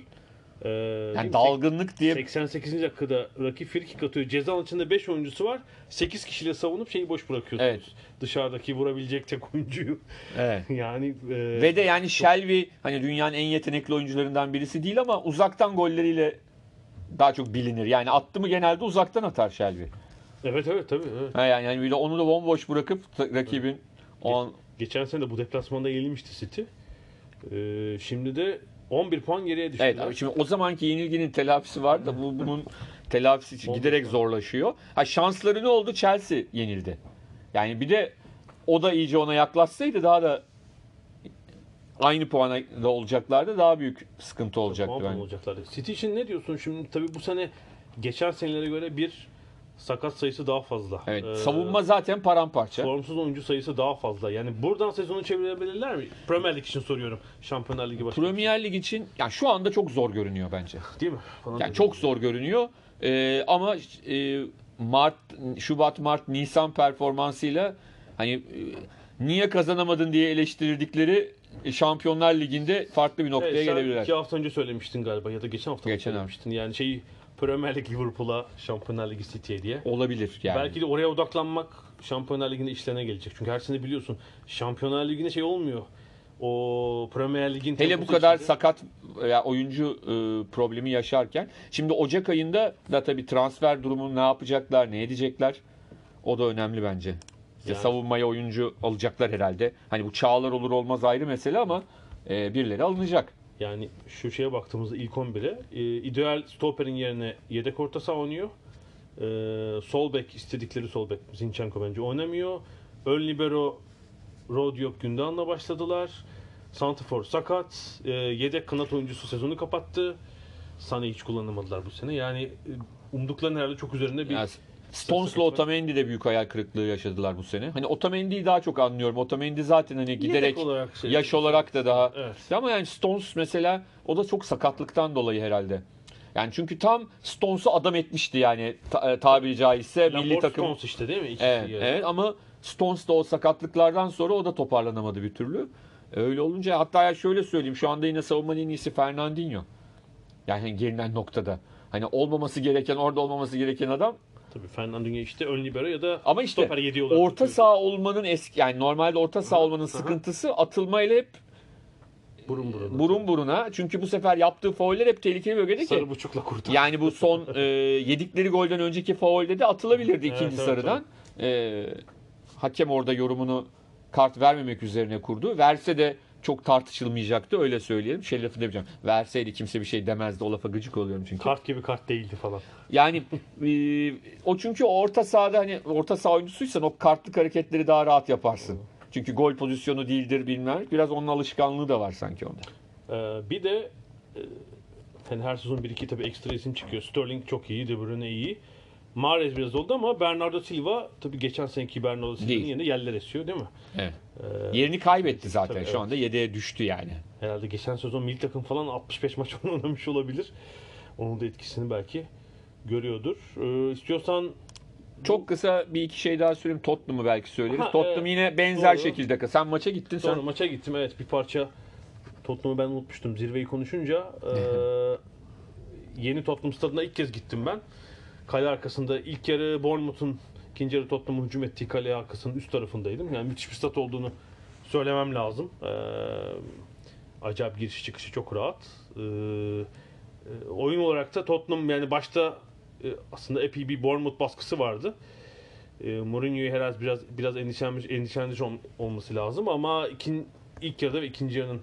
S1: e, değil
S2: Yani dalgınlık diye
S1: 88. dakikada rakip frikik atıyor. Ceza içinde 5 oyuncusu var. 8 kişiyle savunup şeyi boş bırakıyorsunuz.
S2: Evet.
S1: Dışarıdaki vurabilecek tek oyuncuyu.
S2: Evet. [laughs]
S1: yani e,
S2: Ve de yani Shelby hani dünyanın en yetenekli oyuncularından birisi değil ama uzaktan golleriyle daha çok bilinir. Yani attı mı genelde uzaktan atar Shelby.
S1: Evet evet tabii. Evet.
S2: Ha yani, yani de onu da bomboş bırakıp rakibin o an
S1: Geçen sene de bu deplasmanda yenilmişti City. E, şimdi de 11 puan geriye düştüler.
S2: Evet abi şimdi o zamanki yenilginin telafisi var da bu bunun telafisi [laughs] için giderek zorlaşıyor. Ha şansları ne oldu? Chelsea yenildi. Yani bir de o da iyice ona yaklaşsaydı daha da aynı puana da olacaklardı. Daha büyük sıkıntı olacaktı
S1: puan
S2: bence.
S1: olacaklardı. City için ne diyorsun şimdi? Tabii bu sene geçen senelere göre bir sakat sayısı daha fazla.
S2: Evet,
S1: Ee,
S2: savunma zaten paramparça.
S1: Formsuz oyuncu sayısı daha fazla. Yani buradan sezonu çevirebilirler mi? Premier Lig için soruyorum. Şampiyonlar Ligi başında.
S2: Premier Lig için yani şu anda çok zor görünüyor bence.
S1: Değil mi? Falan
S2: Yani çok zor görünüyor. Ee, ama e, Mart, Şubat, Mart, Nisan performansıyla hani e, niye kazanamadın diye eleştirdikleri Şampiyonlar Ligi'nde farklı bir noktaya
S1: Evet,
S2: gelebilirler.
S1: iki hafta önce söylemiştin galiba ya da geçen hafta
S2: Geçen hafta.
S1: söylemiştin. Yani şey Premier Lig Liverpool'a, Şampiyonlar Ligi City'ye diye.
S2: Olabilir yani.
S1: Belki de oraya odaklanmak Şampiyonlar Ligi'nde işlerine gelecek. Çünkü her sene biliyorsun Şampiyonlar Ligi'nde şey olmuyor. O Premier Lig'in
S2: Hele bu kadar
S1: içinde-
S2: sakat veya oyuncu e, problemi yaşarken. Şimdi Ocak ayında da tabii transfer durumunu ne yapacaklar, ne edecekler? O da önemli bence. İşte
S1: Yani-
S2: savunmaya oyuncu alacaklar herhalde. Hani bu çağlar olur olmaz ayrı mesele ama e, birileri alınacak.
S1: Yani şu şeye baktığımızda ilk 11'e e, ideal stoperin yerine yedek orta saha oynuyor. E, sol bek istedikleri sol bek Zinchenko bence oynamıyor. Ön libero Rodiop Gündoğan'la başladılar. Santifor sakat. E, yedek kanat oyuncusu sezonu kapattı. Sané hiç kullanamadılar bu sene. Yani e, umduklarının herhalde çok üzerinde bir
S2: Yani Stones'la Otamendi de büyük hayal kırıklığı yaşadılar bu sene. Hani Otamendi'yi daha çok anlıyorum. Otamendi zaten hani giderek
S1: olarak şey-
S2: yaş olarak da daha
S1: Evet.
S2: ama yani Stones mesela o da çok sakatlıktan dolayı herhalde. Yani çünkü tam Stones'u adam etmişti yani ta- e, tabiri caizse milli
S1: Lambert
S2: takım.
S1: Stones işte değil mi? İkisi
S2: Evet,
S1: yani.
S2: evet ama Stones da o sakatlıklardan sonra o da toparlanamadı bir türlü. Öyle olunca hatta ya şöyle söyleyeyim şu anda yine savunmanın en iyisi Fernandinho. Yani hani gelinen noktada. Hani olmaması gereken orada olmaması gereken adam
S1: Tabii Fernandinho işte ön libero ya da
S2: ama işte
S1: stoper yediği olarak
S2: orta saha olmanın eski yani normalde orta saha olmanın sıkıntısı atılmayla hep
S1: burun buruna.
S2: burun buruna. Çünkü bu sefer yaptığı fauller hep tehlikeli bölgede ki.
S1: Sarı buçukla kurtar.
S2: Yani bu son [laughs] e, yedikleri golden önceki faulde de atılabilirdi
S1: Evet,
S2: ikinci
S1: evet,
S2: sarıdan. E, hakem orada yorumunu kart vermemek üzerine kurdu. Verse de çok tartışılmayacaktı öyle söyleyelim. Şey lafı demeyeceğim. Verseydi kimse bir şey demezdi. O lafa gıcık oluyorum çünkü.
S1: Kart gibi kart değildi falan.
S2: Yani e, o çünkü orta sahada hani orta saha oyuncusuysan o kartlık hareketleri daha rahat yaparsın. Çünkü gol pozisyonu değildir bilmem. Biraz onun alışkanlığı da var sanki onda.
S1: Ee, bir de e, hani her sezon bir iki tabii ekstra isim çıkıyor. Sterling çok iyi, De Bruyne iyi. Mahrez biraz oldu ama Bernardo Silva tabii geçen seneki Bernardo Silva'nın yerine yerler esiyor değil mi?
S2: Evet.
S1: Ee,
S2: Yerini kaybetti zaten.
S1: Tabii,
S2: Şu
S1: evet.
S2: anda yedeğe düştü yani.
S1: herhalde geçen sezon milli takım falan 65 maç [laughs] oynamış olabilir. Onun da etkisini belki görüyordur. Ee, istiyorsan
S2: Çok kısa bir iki şey daha söyleyeyim. Tottenham'ı belki söyleriz.
S1: Ha,
S2: Tottenham
S1: evet.
S2: yine benzer
S1: Doğru.
S2: şekilde. Sen maça gittin.
S1: sonra
S2: Sen
S1: maça gittim. Evet bir parça Tottenham'ı ben unutmuştum. Zirveyi konuşunca [laughs] e, yeni Tottenham stadına ilk kez gittim ben. Kale arkasında ilk yarı Bournemouth'un ikinci yarı Tottenham'ın hücum ettiği kale arkasının üst tarafındaydım. Yani müthiş bir stat olduğunu söylemem lazım. E, acayip giriş çıkışı çok rahat. E, e, oyun olarak da Tottenham yani başta e, aslında epey bir Bournemouth baskısı vardı. E, Mourinho'yu herhalde biraz biraz endişelenmiş, endişelenmiş ol- olması lazım ama ikin, ilk yarıda ve ikinci yarının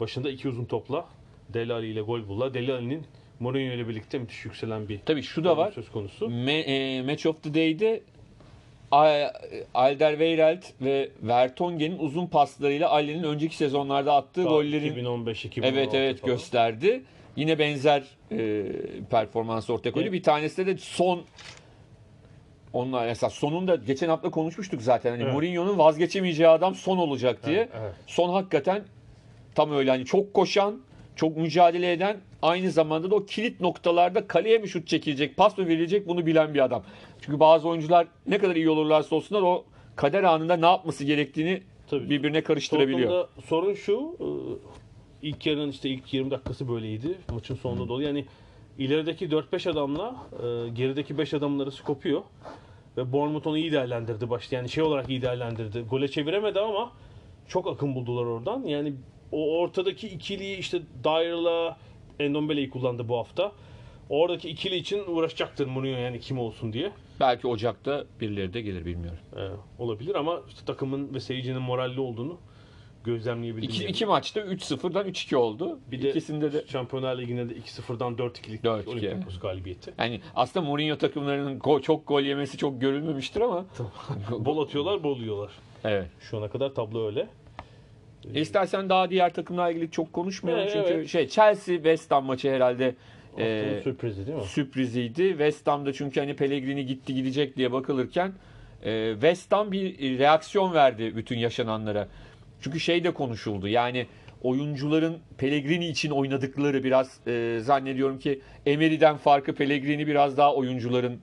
S1: başında iki uzun topla Deli Ali ile gol buldular. Deli Ali'nin Mourinho ile birlikte müthiş yükselen bir
S2: tabii şu da var.
S1: söz konusu.
S2: Me- e, Match of the Day'de A- Alderweireld ve Vertonghen'in uzun paslarıyla Ali'nin önceki sezonlarda attığı gollerin
S1: 2015 2016
S2: evet evet
S1: falan.
S2: gösterdi. Yine benzer e, performans ortaya koydu.
S1: Evet.
S2: Bir tanesi de son onlar esas sonunda geçen hafta konuşmuştuk zaten. Hani
S1: Evet.
S2: Mourinho'nun vazgeçemeyeceği adam son olacak diye.
S1: Evet, evet.
S2: Son hakikaten tam öyle hani çok koşan, çok mücadele eden aynı zamanda da o kilit noktalarda kaleye mi şut çekilecek, pas mı verilecek bunu bilen bir adam. Çünkü bazı oyuncular ne kadar iyi olurlarsa olsunlar o kader anında ne yapması gerektiğini
S1: Tabii.
S2: birbirine karıştırabiliyor.
S1: Tottenham'da sorun şu. e, ilk yarının işte ilk 20 dakikası böyleydi. Maçın sonunda dolu. Yani ilerideki 4-5 adamla e, gerideki 5 adamın arası kopuyor. Ve Bournemouth onu iyi değerlendirdi başta. Yani şey olarak iyi değerlendirdi. Gole çeviremedi ama çok akın buldular oradan. Yani o ortadaki ikiliyi işte Dyer'la Endombele'yi kullandı bu hafta. Oradaki ikili için uğraşacaktır Mourinho yani kim olsun diye.
S2: Belki Ocak'ta birileri de gelir bilmiyorum.
S1: E, olabilir ama işte takımın ve seyircinin moralli olduğunu gözlemleyebildim.
S2: İki, iki maçta 3-0'dan 3-2 oldu.
S1: Bir de
S2: İkisinde de
S1: Şampiyonlar Ligi'nde de 2-0'dan 4-2'lik
S2: 4-2,
S1: Olympiakos galibiyeti.
S2: yani aslında Mourinho takımlarının go- çok gol yemesi çok görülmemiştir ama [laughs]
S1: Bol atıyorlar, bol yiyorlar.
S2: evet.
S1: Şu ana kadar tablo öyle.
S2: İstersen daha diğer takımlarla ilgili çok konuşmayalım
S1: Evet,
S2: çünkü
S1: evet.
S2: şey Chelsea West Ham maçı herhalde e,
S1: sürprizi değil mi?
S2: sürpriziydi. West Ham'da çünkü hani Pellegrini gitti gidecek diye bakılırken e, West Ham bir reaksiyon verdi bütün yaşananlara. Çünkü şey de konuşuldu. Yani oyuncuların Pellegrini için oynadıkları biraz e, zannediyorum ki Emery'den farkı Pellegrini biraz daha oyuncuların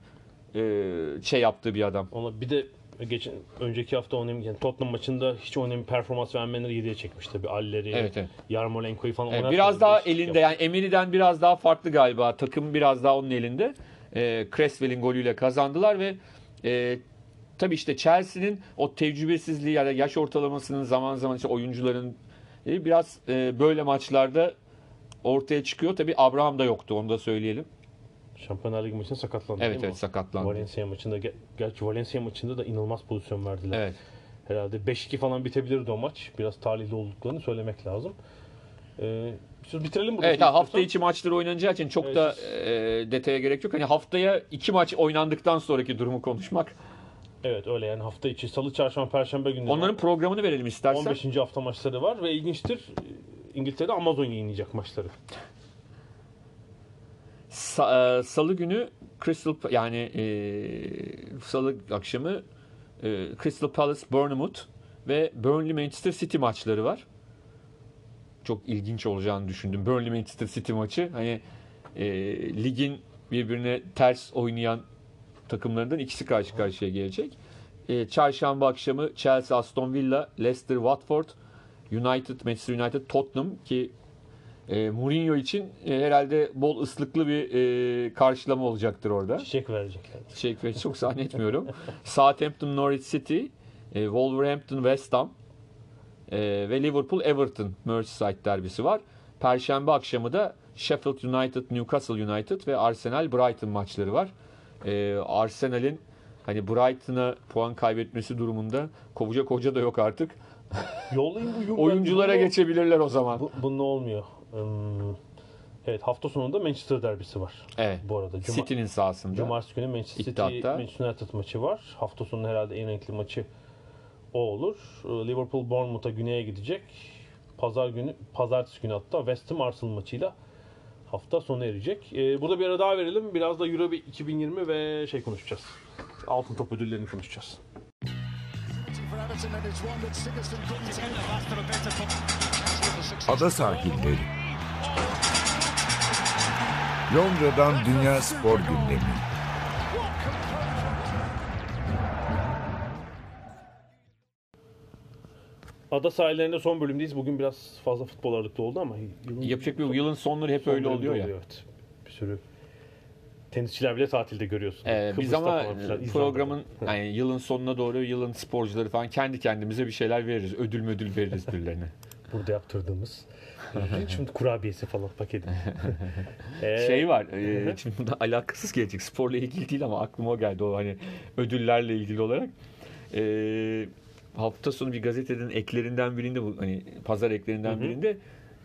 S2: e, şey yaptığı bir adam.
S1: Ona bir de geçen önceki hafta oynayım yani Tottenham maçında hiç oynayıp performans vermeyenleri 7'ye çekmiş tabii. Alleri,
S2: Evet, evet.
S1: Yarmolenko'yu falan
S2: Evet, biraz daha elinde
S1: yaptı.
S2: yani Emery'den biraz daha farklı galiba. Takım biraz daha onun elinde. E, Creswell'in golüyle kazandılar ve e, tabii işte Chelsea'nin o tecrübesizliği ya da yaş ortalamasının zaman zaman işte oyuncuların e, biraz e, böyle maçlarda ortaya çıkıyor. Tabii Abraham da yoktu onu da söyleyelim.
S1: Şampiyonlar Ligi maçında sakatlandı
S2: Evet evet sakatlandı.
S1: Valencia maçında ge- gerçi Valencia maçında da inanılmaz pozisyon verdiler.
S2: Evet.
S1: Herhalde 5-2 falan bitebilirdi o maç. Biraz talihli olduklarını söylemek lazım. Ee, biz bitirelim burada.
S2: Evet ha, hafta içi maçları oynanacağı için çok
S1: Evet.
S2: da e, detaya gerek yok. Hani haftaya iki maç oynandıktan sonraki durumu konuşmak.
S1: Evet öyle yani hafta içi salı, çarşamba, perşembe günleri
S2: Onların programını verelim istersen.
S1: 15. hafta maçları var ve ilginçtir İngiltere'de Amazon yayınlayacak maçları.
S2: Sa- e, Salı günü Crystal yani e, Salı akşamı e, Crystal Palace Bournemouth ve Burnley Manchester City maçları var. Çok ilginç olacağını düşündüm. Burnley Manchester City maçı hani e, ligin birbirine ters oynayan takımlarından ikisi karşı karşıya gelecek. E, çarşamba akşamı Chelsea Aston Villa, Leicester Watford, United Manchester United Tottenham ki e, Mourinho için e, herhalde bol ıslıklı bir e, karşılama olacaktır orada.
S1: Çiçek verecekler.
S2: Şey ve çok zannetmiyorum. [laughs] Southampton Norwich City, e, Wolverhampton West Ham e, ve Liverpool Everton Merseyside derbisi var. Perşembe akşamı da Sheffield United Newcastle United ve Arsenal Brighton maçları var. E, Arsenal'in hani Brighton'a puan kaybetmesi durumunda kovacak hoca da yok artık.
S1: Yollayın bu [laughs]
S2: Oyunculara geçebilirler o zaman.
S1: Bu, bunun olmuyor. Hmm, evet hafta sonunda Manchester derbisi var.
S2: Evet.
S1: Bu arada Cuma,
S2: City'nin sahasında.
S1: Cumartesi günü Manchester City. Manchester United maçı var. Hafta sonu herhalde en renkli maçı o olur. Liverpool Bournemouth'a güneye gidecek. Pazar günü, pazartesi günü hatta West Ham Arsenal maçıyla hafta sona erecek. Ee, burada bir ara daha verelim. Biraz da Euro 2020 ve şey konuşacağız. Altın top ödüllerini konuşacağız.
S3: Ada sahilleri. Londra'dan Dünya Spor Gündemi.
S1: Ada sahillerinde son bölümdeyiz. Bugün biraz fazla futbol ağırlıklı oldu ama yılın
S2: Yapacak bir yılın sonları hep
S1: son
S2: öyle
S1: bölümde
S2: oluyor ya.
S1: Evet. Bir sürü tenisçiler bile tatilde görüyorsun.
S2: Ee, biz ama
S1: falan İzlanda'da.
S2: programın yani yılın sonuna doğru yılın sporcuları falan kendi kendimize bir şeyler veririz. Ödül müdül veririz birilerine.
S1: burada yaptırdığımız şimdi kurabiyesi falan paketi. [laughs] Ee,
S2: şey var. E, şimdi bunda alakasız gelecek. Sporla ilgili değil ama aklıma o geldi. O hani ödüllerle ilgili olarak. E, hafta sonu bir gazetenin eklerinden birinde bu hani pazar eklerinden birinde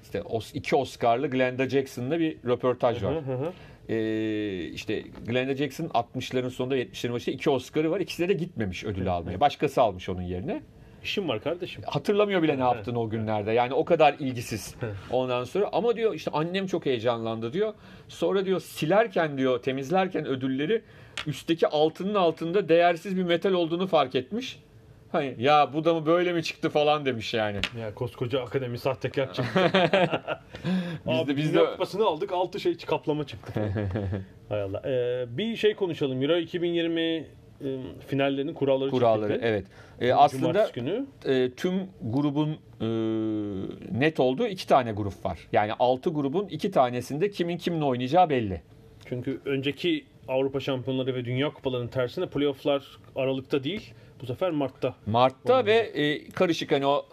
S2: işte iki Oscar'lı Glenda Jackson'la bir röportaj var.
S1: Hı hı hı.
S2: Ee, işte Glenda Jackson 60'ların sonunda 70'lerin başında iki Oscar'ı var. İkisine de gitmemiş ödül almaya. Başkası almış onun yerine.
S1: İşim var kardeşim.
S2: Hatırlamıyor bile ne yaptığını o günlerde. Yani o kadar ilgisiz. [laughs] Ondan sonra ama diyor işte annem çok heyecanlandı diyor. Sonra diyor silerken diyor temizlerken ödülleri üstteki altının altında değersiz bir metal olduğunu fark etmiş. Hani ya bu da mı böyle mi çıktı falan demiş yani.
S1: Ya koskoca akademi sahtekar çıktı.
S2: Biz
S1: Abi
S2: de biz de
S1: Kupası'nı aldık altı şey kaplama çıktı. [laughs] Hay Allah. Ee, bir şey konuşalım. Euro 2020 e, finallerinin kuralları,
S2: kuralları
S1: çıktı.
S2: evet. Ee, aslında
S1: günü.
S2: e, tüm grubun e, net olduğu iki tane grup var. Yani altı grubun iki tanesinde kimin kimle oynayacağı belli.
S1: Çünkü önceki Avrupa Şampiyonları ve Dünya Kupalarının tersine playofflar Aralık'ta değil. Bu sefer Mart'ta.
S2: Mart'ta ve e, karışık hani o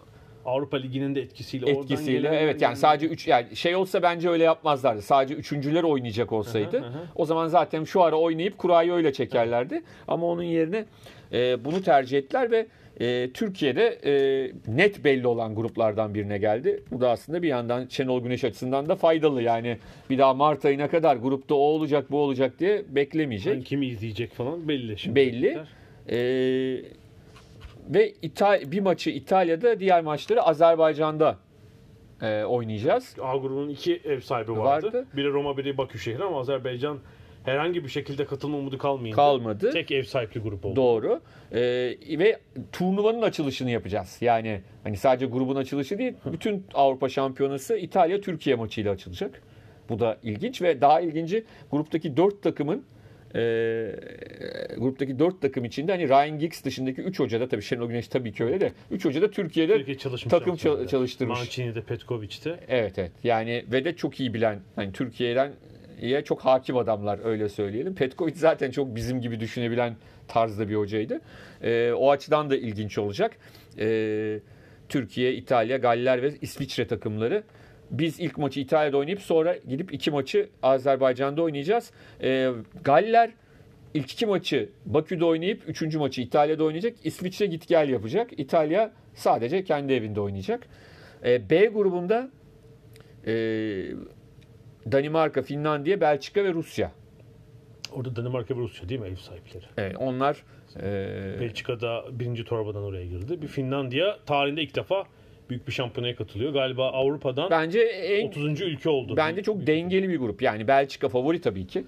S1: Avrupa Ligi'nin de etkisiyle.
S2: etkisiyle
S1: gelen-
S2: evet yani sadece 3 yani şey olsa bence öyle yapmazlardı. Sadece üçüncüler oynayacak olsaydı
S1: Hı hı hı.
S2: o zaman zaten şu ara oynayıp kurayı öyle çekerlerdi. Ama onun yerine e, bunu tercih ettiler ve e, Türkiye'de e, net belli olan gruplardan birine geldi. Bu da aslında bir yandan Şenol Güneş açısından da faydalı. Yani bir daha Mart ayına kadar grupta o olacak bu olacak diye beklemeyecek.
S1: Yani kimi izleyecek falan belli. Şimdi
S2: Belli. Ee, ve İta- bir maçı İtalya'da, diğer maçları Azerbaycan'da e, oynayacağız.
S1: A grubunun iki ev sahibi vardı.
S2: Vardı.
S1: Biri Roma, biri Bakü şehri ama Azerbaycan herhangi bir şekilde katılma umudu kalmayınca
S2: Kalmadı.
S1: tek ev sahipli grup oldu.
S2: Doğru. Ee, ve turnuvanın açılışını yapacağız. Yani hani sadece grubun açılışı değil, bütün Avrupa Şampiyonası İtalya Türkiye maçıyla açılacak. Bu da ilginç ve daha ilginci gruptaki dört takımın e, gruptaki dört takım içinde hani Ryan Giggs dışındaki 3 hoca da tabii Şenol Güneş tabii ki öyle de 3 hoca da Türkiye'de
S1: Türkiye çalışmış.
S2: takım çal- çalıştırmış.
S1: Mancini'de, Petkovic'te.
S2: Evet evet. Yani ve de çok iyi bilen hani Türkiye'den ya çok hakim adamlar öyle söyleyelim. Petkovic zaten çok bizim gibi düşünebilen tarzda bir hocaydı. Ee, o açıdan da ilginç olacak. Ee, Türkiye, İtalya, Galler ve İsviçre takımları. Biz ilk maçı İtalya'da oynayıp sonra gidip iki maçı Azerbaycan'da oynayacağız. Ee, Galler ilk iki maçı Bakü'de oynayıp üçüncü maçı İtalya'da oynayacak. İsviçre git gel yapacak. İtalya sadece kendi evinde oynayacak. Ee, B grubunda e, Danimarka, Finlandiya, Belçika ve Rusya.
S1: Orada Danimarka ve Rusya değil mi ev sahipleri?
S2: Evet, onlar e,
S1: Belçika'da birinci torbadan oraya girdi. Bir Finlandiya tarihinde ilk defa büyük bir şampiyonaya katılıyor. Galiba Avrupa'dan
S2: bence en
S1: 30. ülke oldu.
S2: bence çok dengeli bir grup. Yani Belçika favori tabii ki.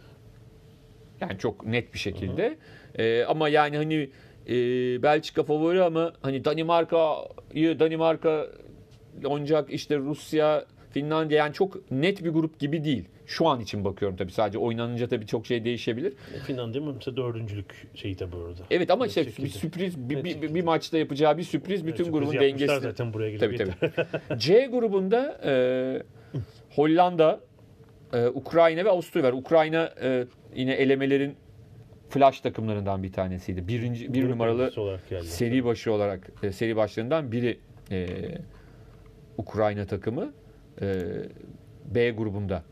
S2: Yani çok net bir şekilde. E, ama yani hani e, Belçika favori ama hani Danimarka'yı Danimarka oynayacak işte Rusya, Finlandiya yani çok net bir grup gibi değil. Şu an için bakıyorum tabii sadece oynanınca tabii çok şey değişebilir.
S1: Finlandiya mesela dördüncülük şeyi tabii orada.
S2: Evet ama
S1: Net
S2: işte bir sürpriz bir, bir,
S1: şekilde.
S2: bir maçta yapacağı bir sürpriz bütün
S1: Sürpriz
S2: grubun dengesi.
S1: zaten buraya
S2: Tabii tabii. [laughs] C grubunda e, Hollanda, e, Ukrayna ve Avusturya var. Ukrayna e, yine elemelerin flash takımlarından bir tanesiydi. Birinci, bir
S1: Grup
S2: numaralı seri başı olarak e, seri başlarından biri e, Ukrayna takımı e, B grubunda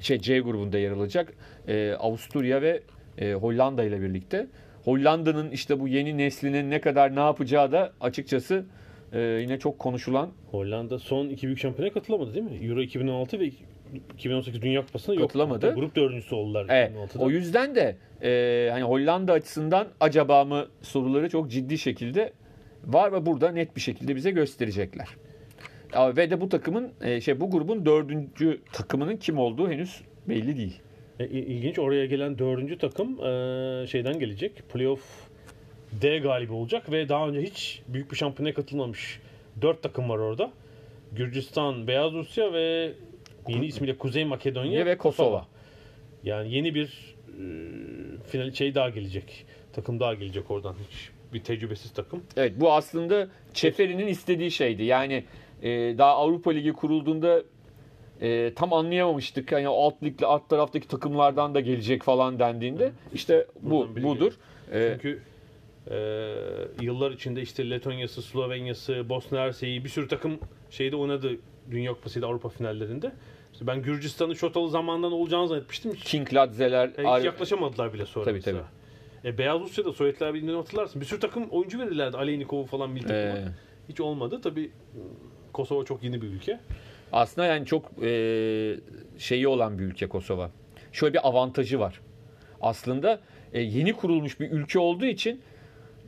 S2: şey C grubunda yer alacak. E, Avusturya ve e, Hollanda ile birlikte. Hollanda'nın işte bu yeni neslinin ne kadar ne yapacağı da açıkçası e, yine çok konuşulan
S1: Hollanda son iki büyük şampiyonaya katılamadı değil mi? Euro 2016 ve 2018 Dünya Kupası'na yok.
S2: Katılamadı.
S1: Hatta Grup dördüncüsü oldular
S2: Evet,
S1: 2016'da.
S2: o yüzden de e, hani Hollanda açısından acaba mı soruları çok ciddi şekilde var ve burada net bir şekilde bize gösterecekler. Ve de bu takımın e, şey bu grubun dördüncü takımının kim olduğu henüz belli değil.
S1: E, il- ilginç oraya gelen dördüncü takım e, şeyden gelecek. Playoff D galibi olacak ve daha önce hiç büyük bir şampiyonaya katılmamış dört takım var orada. Gürcistan, Beyaz Rusya ve yeni ismiyle Kuzey Makedonya
S2: ve Kosova.
S1: Yani yeni bir e, final şey daha gelecek. Takım daha gelecek oradan. Hiç bir tecrübesiz takım.
S2: Evet bu aslında Çeferi'nin istediği şeydi. Yani e, daha Avrupa Ligi kurulduğunda e, tam anlayamamıştık. Yani alt ligle alt taraftaki takımlardan da gelecek falan dendiğinde işte bu
S1: Buradan
S2: budur. E,
S1: Çünkü e, yıllar içinde işte Letonya'sı, Slovenya'sı, Bosna Hersek'i bir sürü takım şeyde oynadı Dünya Kupası'yla Avrupa finallerinde. İşte ben Gürcistan'ın Şotalı zamandan olacağını zannetmiştim. Hiç,
S2: King Ladzeler,
S1: hiç
S2: Ar-
S1: yaklaşamadılar bile sonra.
S2: Tabii,
S1: mesela. E, Beyaz Rusya'da Sovyetler Birliği'nden hatırlarsın. Bir sürü takım oyuncu verirlerdi. Aleynikov'u falan milli takıma. Hiç olmadı. Tabii Kosova çok yeni bir ülke.
S2: Aslında yani çok e, şeyi olan bir ülke Kosova. Şöyle bir avantajı var. Aslında e, yeni kurulmuş bir ülke olduğu için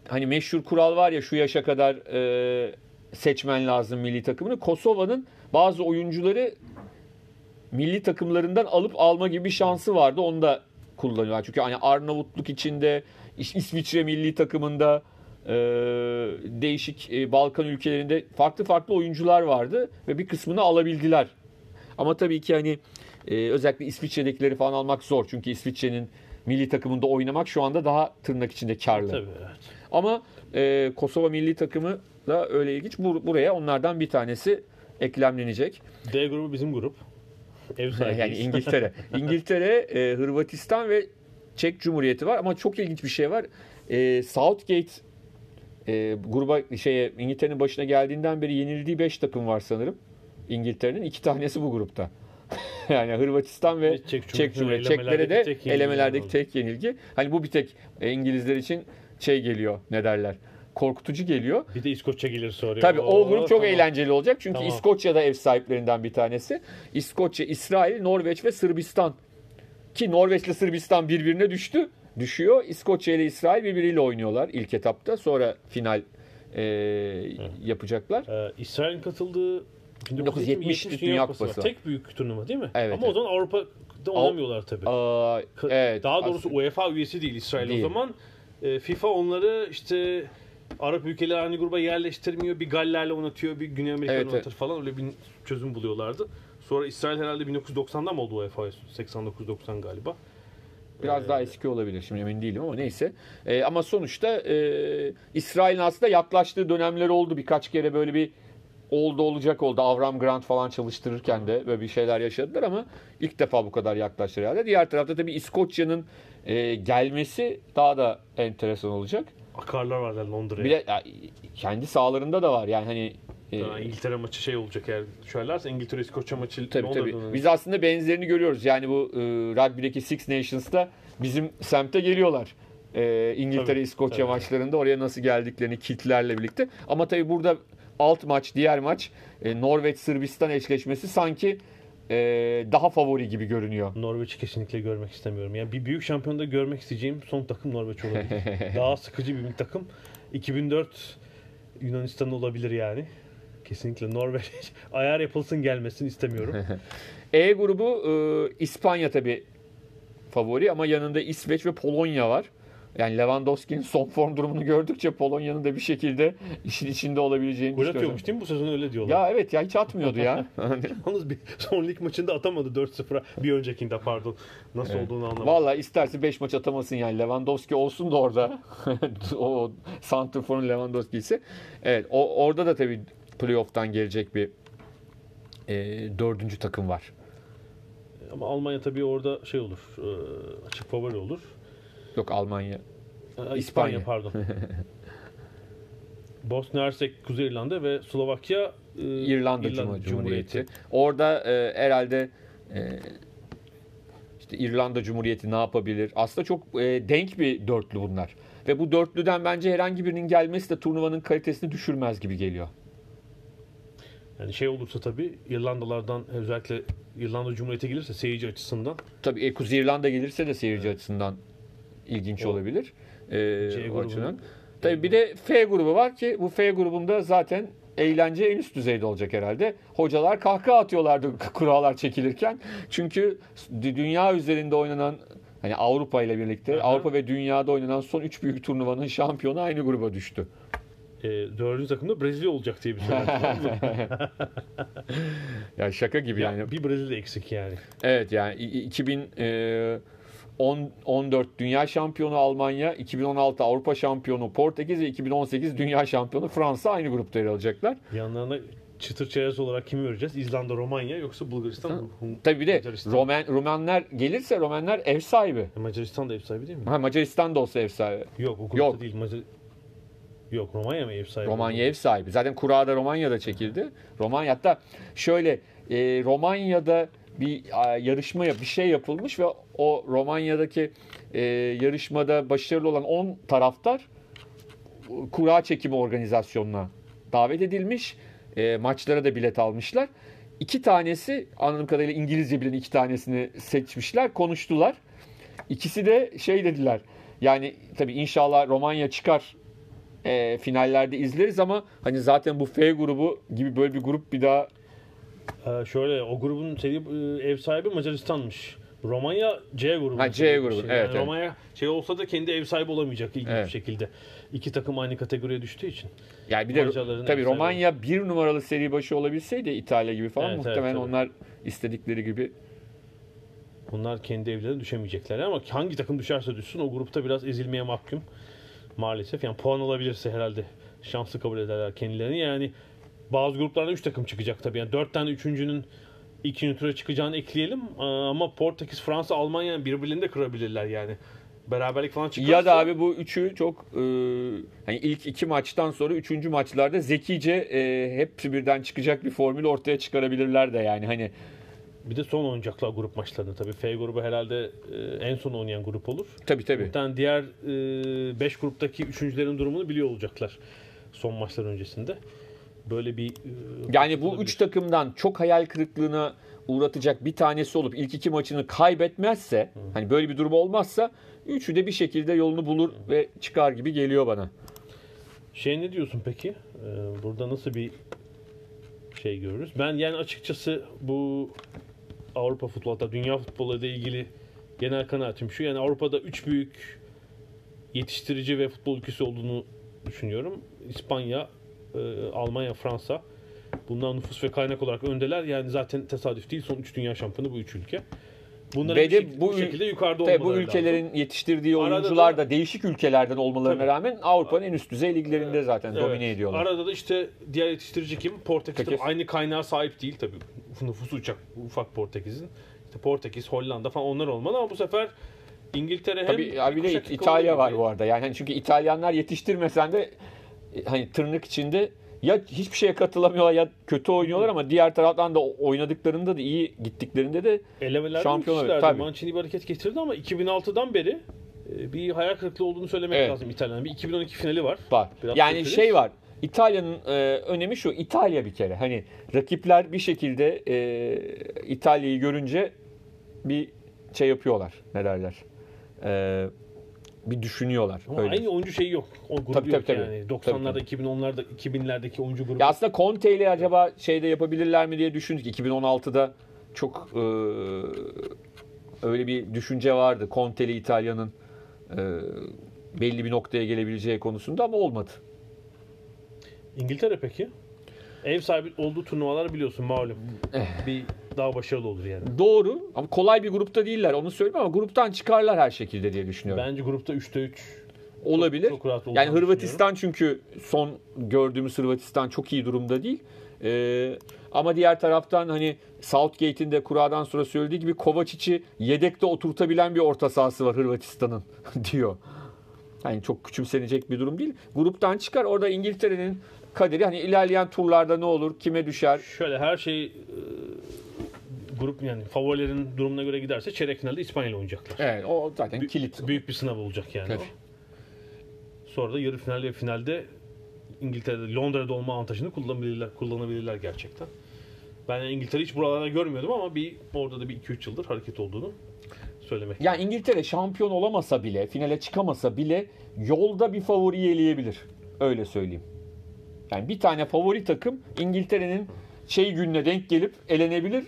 S2: hani meşhur kural var ya şu yaşa kadar e, seçmen lazım milli takımını. Kosova'nın bazı oyuncuları milli takımlarından alıp alma gibi bir şansı vardı. Onu da kullanıyorlar. Çünkü hani Arnavutluk içinde İs- İsviçre milli takımında e, değişik e, Balkan ülkelerinde farklı farklı oyuncular vardı ve bir kısmını alabildiler. Ama tabii ki hani e, özellikle İsviçre'dekileri falan almak zor. Çünkü İsviçre'nin milli takımında oynamak şu anda daha tırnak içinde karlı.
S1: Tabii evet.
S2: Ama e, Kosova milli takımı da öyle ilginç. Bur- buraya onlardan bir tanesi eklemlenecek.
S1: D grubu bizim grup. Ev [laughs] sahibiyiz.
S2: yani İngiltere. [laughs] İngiltere, e, Hırvatistan ve Çek Cumhuriyeti var ama çok ilginç bir şey var. E, Southgate e, gruba şeye İngiltere'nin başına geldiğinden beri yenildiği 5 takım var sanırım. İngiltere'nin iki tanesi bu grupta. [laughs] yani Hırvatistan ve
S1: Çek
S2: Çek
S1: Cumhuriyeti.
S2: Çeklere de
S1: tek yenilgi
S2: elemelerdeki tek yenilgi. Hani bu bir tek e, İngilizler için şey geliyor ne derler. Korkutucu geliyor.
S1: Bir de İskoçya gelir sonra.
S2: Tabii o grup çok
S1: tamam.
S2: eğlenceli olacak. Çünkü
S1: Tamam.
S2: İskoçya da ev sahiplerinden bir tanesi. İskoçya, İsrail, Norveç ve Sırbistan. Ki Norveç ile Sırbistan birbirine düştü. Düşüyor. İskoçya ile İsrail birbiriyle oynuyorlar ilk etapta. Sonra final e, yapacaklar.
S1: Ee, İsrail'in katıldığı
S2: 1970 Dünya Kupası.
S1: Tek büyük turnuva değil mi?
S2: Evet,
S1: Ama
S2: evet.
S1: o zaman Avrupa'da oynamıyorlar tabii.
S2: Aa, evet.
S1: Daha doğrusu
S2: aslında-
S1: UEFA üyesi değil İsrail
S2: Değil.
S1: o zaman. E, FIFA onları işte Arap ülkeleri aynı gruba yerleştirmiyor. Bir Galler'le oynatıyor, bir Güney Amerika'yla
S2: Evet,
S1: oynatır falan. Öyle bir çözüm buluyorlardı. Sonra İsrail herhalde 1990'da mı oldu UEFA? 89-90 galiba.
S2: Biraz daha eski olabilir şimdi emin değilim ama neyse. Ee, ama sonuçta e, İsrail'in aslında yaklaştığı dönemler oldu. Birkaç kere böyle bir oldu olacak oldu. Avram Grant falan çalıştırırken de böyle bir şeyler yaşadılar ama ilk defa bu kadar yaklaştı herhalde. Diğer tarafta tabii İskoçya'nın e, gelmesi daha da enteresan olacak.
S1: Akarlar varlar Londra'ya.
S2: Bir de ya, kendi sahalarında da var. Yani hani e,
S1: Yani İngiltere maçı şey olacak eğer düşerlerse İngiltere İskoçya maçı
S2: Tabii tabii. Biz aslında benzerini görüyoruz. Yani bu e, rugby'deki Six Nations'ta bizim semte geliyorlar. E, İngiltere
S1: Tabii,
S2: İskoçya
S1: tabii.
S2: maçlarında oraya nasıl geldiklerini kitlerle birlikte. Ama tabii burada alt maç, diğer maç e, Norveç Sırbistan eşleşmesi sanki e, daha favori gibi görünüyor.
S1: Norveç'i kesinlikle görmek istemiyorum. Yani bir büyük şampiyonda görmek isteyeceğim son takım Norveç olabilir. [laughs] Daha sıkıcı bir takım. 2004 Yunanistan olabilir yani. Kesinlikle Norveç. [laughs] Ayar yapılsın gelmesin istemiyorum. [laughs]
S2: E grubu e, İspanya tabii favori ama yanında İsveç ve Polonya var. Yani Lewandowski'nin [laughs] son form durumunu gördükçe Polonya'nın da bir şekilde işin içinde olabileceğini
S1: Gol
S2: düşünüyorum.
S1: atıyormuş değil mi bu sezon öyle diyorlar.
S2: Ya evet ya hiç atmıyordu ya. Hani
S1: Yalnız bir son lig maçında atamadı 4-0'a. Bir öncekinde pardon. Nasıl olduğunu anlamadım.
S2: Vallahi isterse 5 maç atamasın yani Lewandowski olsun da orada. o Santrfor'un Lewandowski ise. Evet o, orada da tabii playoff'tan gelecek bir e, dördüncü takım var.
S1: Ama Almanya tabii orada şey olur. e, açık favori olur.
S2: Yok Almanya. İspanya.
S1: İspanya pardon. [laughs] Bosna Hersek, Kuzey İrlanda ve Slovakya e,
S2: İrlanda, Cumhur- Cumhuriyeti. Orada e, herhalde e, işte İrlanda Cumhuriyeti ne yapabilir? Aslında çok e, denk bir dörtlü bunlar. Ve bu dörtlüden bence herhangi birinin gelmesi de turnuvanın kalitesini düşürmez gibi geliyor.
S1: Yani şey olursa tabii İrlandalardan özellikle İrlanda Cumhuriyeti gelirse seyirci açısından
S2: Tabii e, Kuzey İrlanda gelirse de seyirci açısından ilginç
S1: O-
S2: olabilir. E,
S1: C
S2: o açıdan. Tabii bir de F grubu var ki bu F grubunda zaten eğlence en üst düzeyde olacak herhalde. Hocalar kahkaha atıyorlardı kurallar çekilirken. Çünkü dü- dünya üzerinde oynanan hani Avrupa ile birlikte
S1: Hı hı.
S2: Avrupa ve dünyada oynanan son üç büyük turnuvanın şampiyonu aynı gruba düştü.
S1: E, dördüncü takımda Brezilya olacak diye bir söylenti var mı? [laughs]
S2: Ya şaka gibi
S1: Ya,
S2: yani.
S1: bir Brezilya eksik yani.
S2: Evet yani i- i- 2014 Dünya Şampiyonu Almanya, 2016 Avrupa Şampiyonu Portekiz ve 2018 Dünya Şampiyonu Fransa aynı grupta yer alacaklar.
S1: Yanlarına çıtır çerez olarak kimi vereceğiz? İzlanda, Romanya yoksa Bulgaristan? Hun-
S2: Tabii bir de. Roman, Romanlar gelirse Romanlar ev sahibi.
S1: Macaristan da ev sahibi değil mi?
S2: Ha, Macaristan da olsa ev sahibi.
S1: Yok o grupta
S2: Yok.
S1: değil. Macar... Yok Romanya mı ev sahibi?
S2: Romanya ev sahibi. Zaten kura da Romanya'da çekildi. Romanya hatta şöyle e, Romanya'da bir a, yarışma bir şey yapılmış ve o Romanya'daki e, yarışmada başarılı olan 10 taraftar e, kura çekimi organizasyonuna davet edilmiş. E, maçlara da bilet almışlar. İki tanesi anladığım kadarıyla İngilizce bilen iki tanesini seçmişler, konuştular. İkisi de şey dediler. Yani tabii inşallah Romanya çıkar e, finallerde izleriz ama hani zaten bu F grubu gibi böyle bir grup bir daha
S1: Ee, şöyle o grubun seri e, ev sahibi Macaristan'mış. Romanya C grubu.
S2: Ha, C grubu, evet, evet.
S1: Romanya şey olsa da kendi ev sahibi olamayacak ilginç
S2: Evet.
S1: bir şekilde. İki takım aynı kategoriye düştüğü için.
S2: yani bir de tabii
S1: ev sahibi.
S2: Romanya bir numaralı seri başı olabilseydi İtalya gibi falan
S1: Evet, evet,
S2: muhtemelen
S1: tabii.
S2: onlar istedikleri gibi
S1: Bunlar kendi evlerine düşemeyecekler ama hangi takım düşerse düşsün o grupta biraz ezilmeye mahkum. Maalesef yani puan alabilirse herhalde şanslı kabul ederler kendilerini. Yani bazı gruplarda 3 takım çıkacak tabii. Yani 4 tane üçüncünün ikinci tura çıkacağını ekleyelim. Ama Portekiz, Fransa, Almanya birbirlerini de kırabilirler yani. Beraberlik falan çıkarsa.
S2: ya da abi bu üçü çok e, hani ilk iki maçtan sonra üçüncü maçlarda zekice e, hepsi birden çıkacak bir formül ortaya çıkarabilirler de yani hani
S1: Bir de son oynayacaklar grup maçlarını tabii. F grubu herhalde e, en son oynayan grup olur.
S2: tabii tabii.
S1: Muhtemelen diğer 5 gruptaki üçüncülerin durumunu biliyor olacaklar son maçlar öncesinde. Böyle bir e,
S2: Yani bu
S1: olabilir.
S2: üç takımdan çok hayal kırıklığına uğratacak bir tanesi olup ilk iki maçını kaybetmezse, hani böyle bir durum olmazsa üçü de bir şekilde yolunu bulur ve çıkar gibi geliyor bana.
S1: Şey ne diyorsun peki? Ee, burada nasıl bir şey görürüz? Ben yani açıkçası bu Avrupa futbolu hatta dünya futbolu ile ilgili genel kanaatim şu. Yani Avrupa'da üç büyük yetiştirici ve futbol ülkesi olduğunu düşünüyorum. İspanya, e, Almanya, Fransa. Bundan nüfus ve kaynak olarak öndeler. Yani zaten tesadüf değil. Son 3 dünya şampiyonu bu üç ülke. Bunların
S2: Ve de
S1: şek-
S2: bu
S1: bu şekilde yukarıda olmaları
S2: bu ülkelerin
S1: lazım.
S2: yetiştirdiği
S1: Arada
S2: oyuncular
S1: da-
S2: da değişik ülkelerden olmalarına
S1: Tabii.
S2: rağmen Avrupa'nın en üst düzey liglerinde zaten
S1: Evet.
S2: domine ediyorlar.
S1: Arada da işte diğer yetiştirici kim? Portekiz. Tabii aynı kaynağa sahip değil tabii. Nüfusu uçak ufak Portekiz'in. İşte Portekiz, Hollanda falan onlar olmalı ama bu sefer İngiltere hem
S2: Tabii abi de İtalya var bu arada. Yani çünkü İtalyanlar yetiştirmesen de e, hani tırnak içinde ya hiçbir şeye katılamıyorlar ya kötü oynuyorlar ama diğer taraftan da oynadıklarında da iyi gittiklerinde de
S1: Elemelerde
S2: Şampiyon tabii.
S1: Mancini bir hareket getirdi ama 2006'dan beri e, bir hayal kırıklığı olduğunu söylemek
S2: Evet.
S1: lazım İtalya'nın. Bir 2012 finali var.
S2: var.
S1: Biraz
S2: yani
S1: kötü.
S2: şey var. İtalya'nın e, önemi şu. İtalya bir kere. Hani rakipler bir şekilde e, İtalya'yı görünce bir şey yapıyorlar. Ne derler? E, bir düşünüyorlar.
S1: Ama
S2: Öyle.
S1: aynı oyuncu şeyi yok. O grubu
S2: Tabii,
S1: yok
S2: tabii,
S1: yani.
S2: tabii.
S1: 90'larda,
S2: Tabii,
S1: 2010'larda, 2000'lerdeki oyuncu grubu.
S2: Ya aslında Conte ile acaba şeyde yapabilirler mi diye düşündük. 2016'da çok e, öyle bir düşünce vardı. Conte'li İtalya'nın e, belli bir noktaya gelebileceği konusunda ama olmadı.
S1: İngiltere peki? Ev sahibi olduğu turnuvalar biliyorsun malum.
S2: Eh.
S1: Daha başarılı olur yani.
S2: Doğru ama kolay bir grupta değiller onu söyleyeyim ama gruptan çıkarlar her şekilde diye düşünüyorum.
S1: Bence grupta 3'te 3
S2: Olabilir.
S1: çok rahat
S2: yani Hırvatistan çünkü son gördüğümüz Hırvatistan çok iyi durumda değil. Ee, ama diğer taraftan hani Southgate'in de kuradan sonra söylediği gibi Kovacic'i yedekte oturtabilen bir orta sahası var Hırvatistan'ın [laughs] diyor. Yani çok küçümsenecek bir durum değil. Gruptan çıkar orada İngiltere'nin kaderi hani ilerleyen turlarda ne olur, kime düşer?
S1: Şöyle her şey grup yani favorilerin durumuna göre giderse çeyrek finalde İspanya ile oynayacaklar.
S2: Evet o zaten
S1: Bü-
S2: kilit.
S1: Büyük bir sınav olacak yani
S2: Tabii.
S1: o. Sonra da yarı final ve finalde İngiltere'de Londra'da olma avantajını kullanabilirler, kullanabilirler gerçekten. Ben yani İngiltere hiç buralarda görmüyordum ama bir orada da bir 2-3 yıldır hareket olduğunu söylemek.
S2: Yani İngiltere şampiyon olamasa bile, finale çıkamasa bile yolda bir favori eleyebilir. Öyle söyleyeyim. Yani bir tane favori takım İngiltere'nin şey gününe denk gelip elenebilir.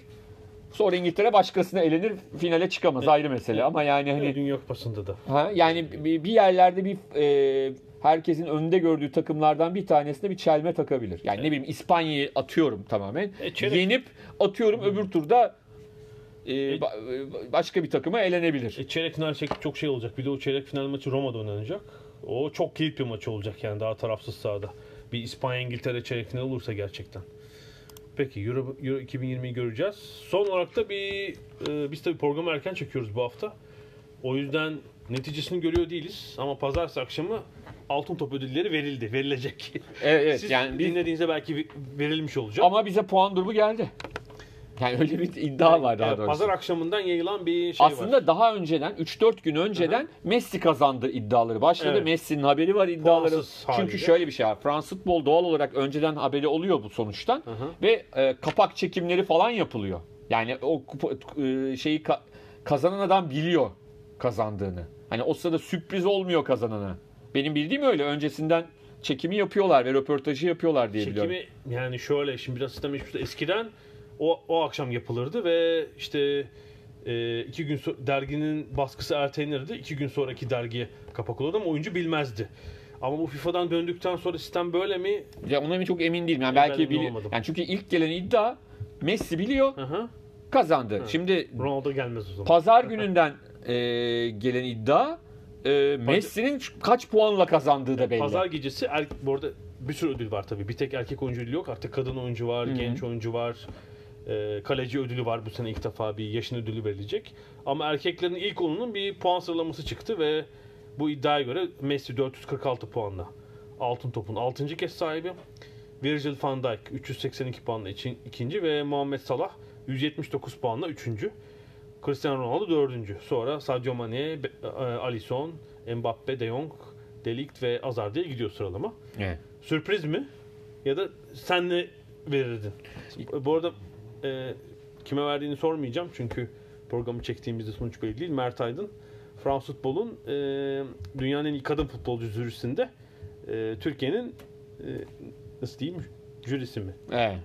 S2: Sonra İngiltere başkasına elenir, finale çıkamaz ayrı mesele. Ama yani hani
S1: Dünya Kupası'nda da.
S2: Ha, yani bir yerlerde bir e, herkesin önde gördüğü takımlardan bir tanesine bir çelme takabilir. Yani ne bileyim İspanya'yı atıyorum tamamen.
S1: E,
S2: Yenip atıyorum öbür turda e, ba- e, başka bir takıma elenebilir.
S1: E, çeyrek final çok şey olacak. Bir de o çeyrek final maçı Roma'da oynanacak. O çok keyifli bir maç olacak yani daha tarafsız sahada. Bir İspanya İngiltere çeyrek final olursa gerçekten. Peki Euro, Euro 2020'yi göreceğiz. Son olarak da bir e, biz tabii programı erken çekiyoruz bu hafta. O yüzden neticesini görüyor değiliz ama pazartesi akşamı altın top ödülleri verildi, verilecek.
S2: Evet, evet
S1: Siz
S2: yani
S1: dinlediğinizde belki verilmiş olacak.
S2: ama bize puan durumu geldi. Yani öyle bir iddia var daha
S1: Evet,
S2: doğrusu.
S1: Pazar akşamından yayılan bir şey
S2: Aslında
S1: var.
S2: daha önceden 3-4 gün önceden Messi kazandı iddiaları başladı.
S1: Evet.
S2: Messi'nin haberi var iddiaları. Çünkü şöyle bir şey var. Fransız futbol doğal olarak önceden haberi oluyor bu sonuçtan
S1: Hı hı.
S2: ve e, kapak çekimleri falan yapılıyor. Yani o kupa, e, şeyi ka- kazanan adam biliyor kazandığını. Hani o sırada sürpriz olmuyor kazanana. Benim bildiğim öyle. Öncesinden çekimi yapıyorlar ve röportajı yapıyorlar diye biliyorum.
S1: Çekimi yani şöyle şimdi biraz sistem eskiden o, o akşam yapılırdı ve işte e, iki gün so- derginin baskısı ertelenirdi. iki gün sonraki dergiye kapak olurdu ama oyuncu bilmezdi. Ama bu FIFA'dan döndükten sonra sistem böyle mi?
S2: Ya ona çok emin değilim. Yani
S1: Ben
S2: belki bili-
S1: olmadım.
S2: yani çünkü ilk gelen iddia Messi biliyor,
S1: Hı hı.
S2: kazandı. Şimdi
S1: Ronaldo gelmez o zaman.
S2: Pazar gününden e, gelen iddia e, Messi'nin kaç puanla kazandığı da belli.
S1: Pazar gecesi er, bu arada bir sürü ödül var tabii. Bir tek erkek oyuncu ödülü yok. Artık kadın oyuncu var, genç oyuncu var. E, kaleci ödülü var. Bu sene ilk defa bir yaşın ödülü verilecek. Ama erkeklerin ilk onunun bir puan sıralaması çıktı ve bu iddiaya göre Messi 446 puanla altın topun 6. kez sahibi. Virgil van Dijk 382 puanla için, ikinci ve Muhammed Salah 179 puanla üçüncü. Cristiano Ronaldo dördüncü. Sonra Sadio Mane, e, Alisson, Mbappe, De Jong, De Ligt ve Hazard diye gidiyor sıralama.
S2: Evet.
S1: Sürpriz mi? Ya da sen ne verirdin? Bu arada e, kime verdiğini sormayacağım çünkü programı çektiğimizde sonuç belli değil. Mert Aydın Fransız futbolun e, dünyanın en iyi kadın futbolcu jürisinde e, Türkiye'nin e, nasıl diyeyim jürisi mi?
S2: Evet.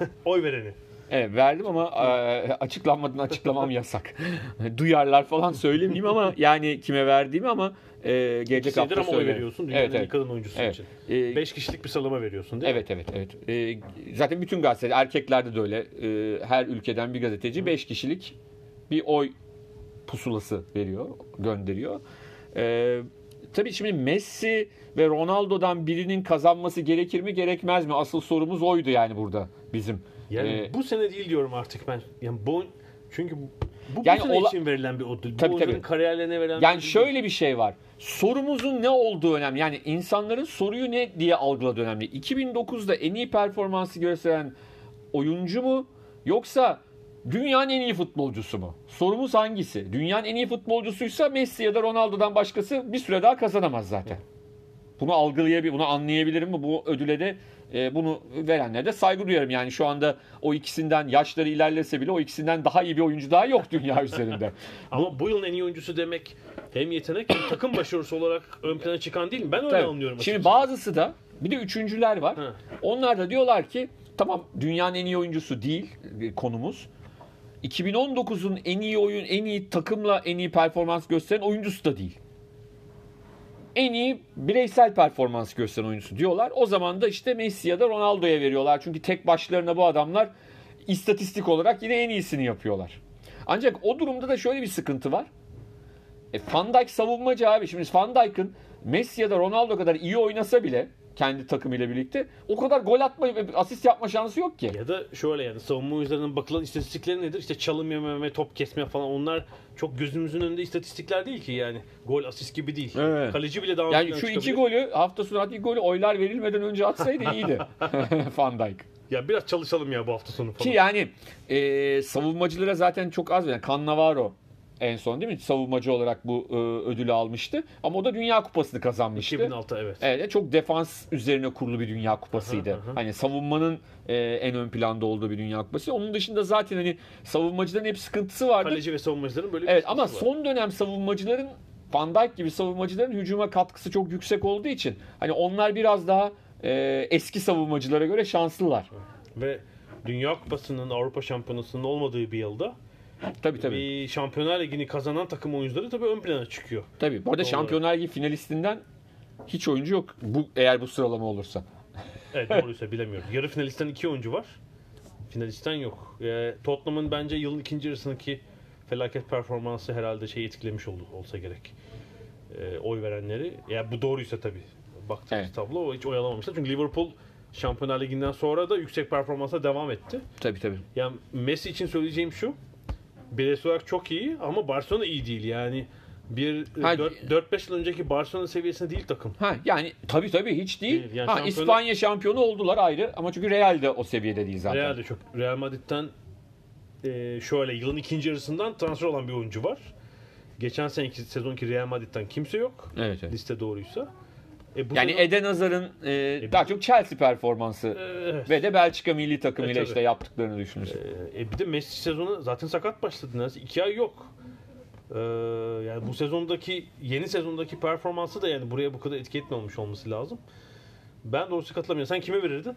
S2: [laughs]
S1: Oy vereni.
S2: Evet verdim ama e, açıklanmadan açıklamam yasak. [laughs] Duyarlar falan söylemeyeyim ama yani kime verdiğimi ama e, gelecek hafta
S1: ama oy veriyorsun dünyanın
S2: Evet, evet.
S1: kadın oyuncusu
S2: Evet.
S1: için.
S2: E,
S1: 5 kişilik bir sıralama veriyorsun değil mi?
S2: Evet evet evet. E, zaten bütün gazeteler erkeklerde de öyle. E, her ülkeden bir gazeteci 5 kişilik bir oy pusulası veriyor, gönderiyor. E, tabii şimdi Messi ve Ronaldo'dan birinin kazanması gerekir mi gerekmez mi? Asıl sorumuz oydu yani burada bizim.
S1: Yani
S2: E,
S1: bu sene değil diyorum artık ben. Yani bu çünkü bu,
S2: Yani ola-
S1: için verilen bir ödül.
S2: Tabii,
S1: bu
S2: tabii.
S1: kariyerlerine verilen bir
S2: Yani
S1: ödül
S2: şöyle bir şey var. Sorumuzun ne olduğu önemli. Yani insanların soruyu ne diye algıladığı önemli. 2009'da en iyi performansı gösteren oyuncu mu yoksa dünyanın en iyi futbolcusu mu? Sorumuz hangisi? Dünyanın en iyi futbolcusuysa Messi ya da Ronaldo'dan başkası bir süre daha kazanamaz zaten. Bunu algılayabilir, bunu anlayabilirim mi? Bu ödüle de e, bunu verenlere de saygı duyarım. Yani şu anda o ikisinden yaşları ilerlese bile o ikisinden daha iyi bir oyuncu daha yok dünya [laughs] üzerinde.
S1: Ama bu yılın en iyi oyuncusu demek hem yetenek hem takım başarısı olarak ön plana çıkan değil mi? Ben öyle
S2: Tabii.
S1: anlıyorum.
S2: Şimdi
S1: açıkçası.
S2: bazısı da bir de üçüncüler var. Onlar da diyorlar ki tamam dünyanın en iyi oyuncusu değil e, konumuz. 2019'un en iyi oyun, en iyi takımla en iyi performans gösteren oyuncusu da değil. En iyi bireysel performans gösteren oyuncusu diyorlar. O zaman da işte Messi ya da Ronaldo'ya veriyorlar. Çünkü tek başlarına bu adamlar istatistik olarak yine en iyisini yapıyorlar. Ancak o durumda da şöyle bir sıkıntı var. E, Van Dijk savunmacı abi. Şimdi Van Dijk'ın Messi ya da Ronaldo kadar iyi oynasa bile kendi takımıyla birlikte o kadar gol atma ve asist yapma şansı yok ki.
S1: ya da şöyle yani savunma oyuncularının bakılan istatistikleri nedir? İşte çalım yememe, top kesme falan onlar çok gözümüzün önünde istatistikler değil ki yani. Gol, asist gibi değil.
S2: Evet.
S1: Kaleci bile daha
S2: Yani şu iki golü hafta sonu attığı golü oylar verilmeden önce atsaydı [laughs] iyiydi. [laughs] Van Dijk.
S1: Ya biraz çalışalım ya bu hafta sonu falan.
S2: Ki yani e, savunmacılara zaten çok az veren. Cannavaro en son değil mi? Savunmacı olarak bu e, ödülü almıştı. Ama o da Dünya Kupası'nı kazanmıştı.
S1: 2006 evet.
S2: Evet çok defans üzerine kurulu bir Dünya Kupası'ydı.
S1: Aha, aha.
S2: Hani savunmanın e, en ön planda olduğu bir Dünya Kupası. Onun dışında zaten hani savunmacıların hep sıkıntısı vardı.
S1: Kaleci ve savunmacıların böyle bir
S2: Evet ama
S1: var.
S2: son dönem savunmacıların Van Dijk gibi savunmacıların hücuma katkısı çok yüksek olduğu için hani onlar biraz daha e, eski savunmacılara göre şanslılar.
S1: Ve Dünya Kupası'nın Avrupa Şampiyonası'nın olmadığı bir yılda
S2: Tabii tabii.
S1: bir Şampiyonlar Ligi'ni kazanan takım oyuncuları tabii ön plana çıkıyor.
S2: Tabii. Bu arada
S1: Doğru.
S2: Şampiyonlar Ligi finalistinden hiç oyuncu yok. Bu eğer bu sıralama olursa. [laughs]
S1: Evet doğruysa bilemiyorum. Yarı finalistten iki oyuncu var. Finalistten yok. Ee, Tottenham'ın bence yılın ikinci yarısındaki felaket performansı herhalde şey etkilemiş oldu, olsa gerek. Ee, oy verenleri. Ya bu doğruysa tabii. Baktığımız
S2: Evet.
S1: tablo hiç oyalamamışlar. Çünkü Liverpool Şampiyonlar Ligi'nden sonra da yüksek performansa devam etti.
S2: Tabii tabii.
S1: Yani Messi için söyleyeceğim şu. Bireysel olarak çok iyi ama Barcelona iyi değil. Yani bir
S2: Ha,
S1: 4-5 yıl önceki Barcelona seviyesinde değil takım.
S2: Ha yani tabii tabii hiç değil.
S1: Değil, yani
S2: ha
S1: şampiyonu-
S2: İspanya şampiyonu oldular ayrı ama çünkü Real de o seviyede değil zaten.
S1: Real'de çok. Real Madrid'den e, şöyle yılın ikinci yarısından transfer olan bir oyuncu var. Geçen seneki sezonki Real Madrid'den kimse yok.
S2: Evet, evet.
S1: Liste doğruysa. E,
S2: Yani Eden Hazar'ın e, daha çok Chelsea performansı
S1: Evet.
S2: ve de Belçika milli takımıyla
S1: E,
S2: işte yaptıklarını düşünürsün.
S1: E, bir de Messi sezonu zaten sakat başladı. Neredeyse iki ay yok. E, yani bu sezondaki yeni sezondaki performansı da yani buraya bu kadar etki etmemiş olması lazım. Ben doğrusu katılamıyorum. Sen kime verirdin?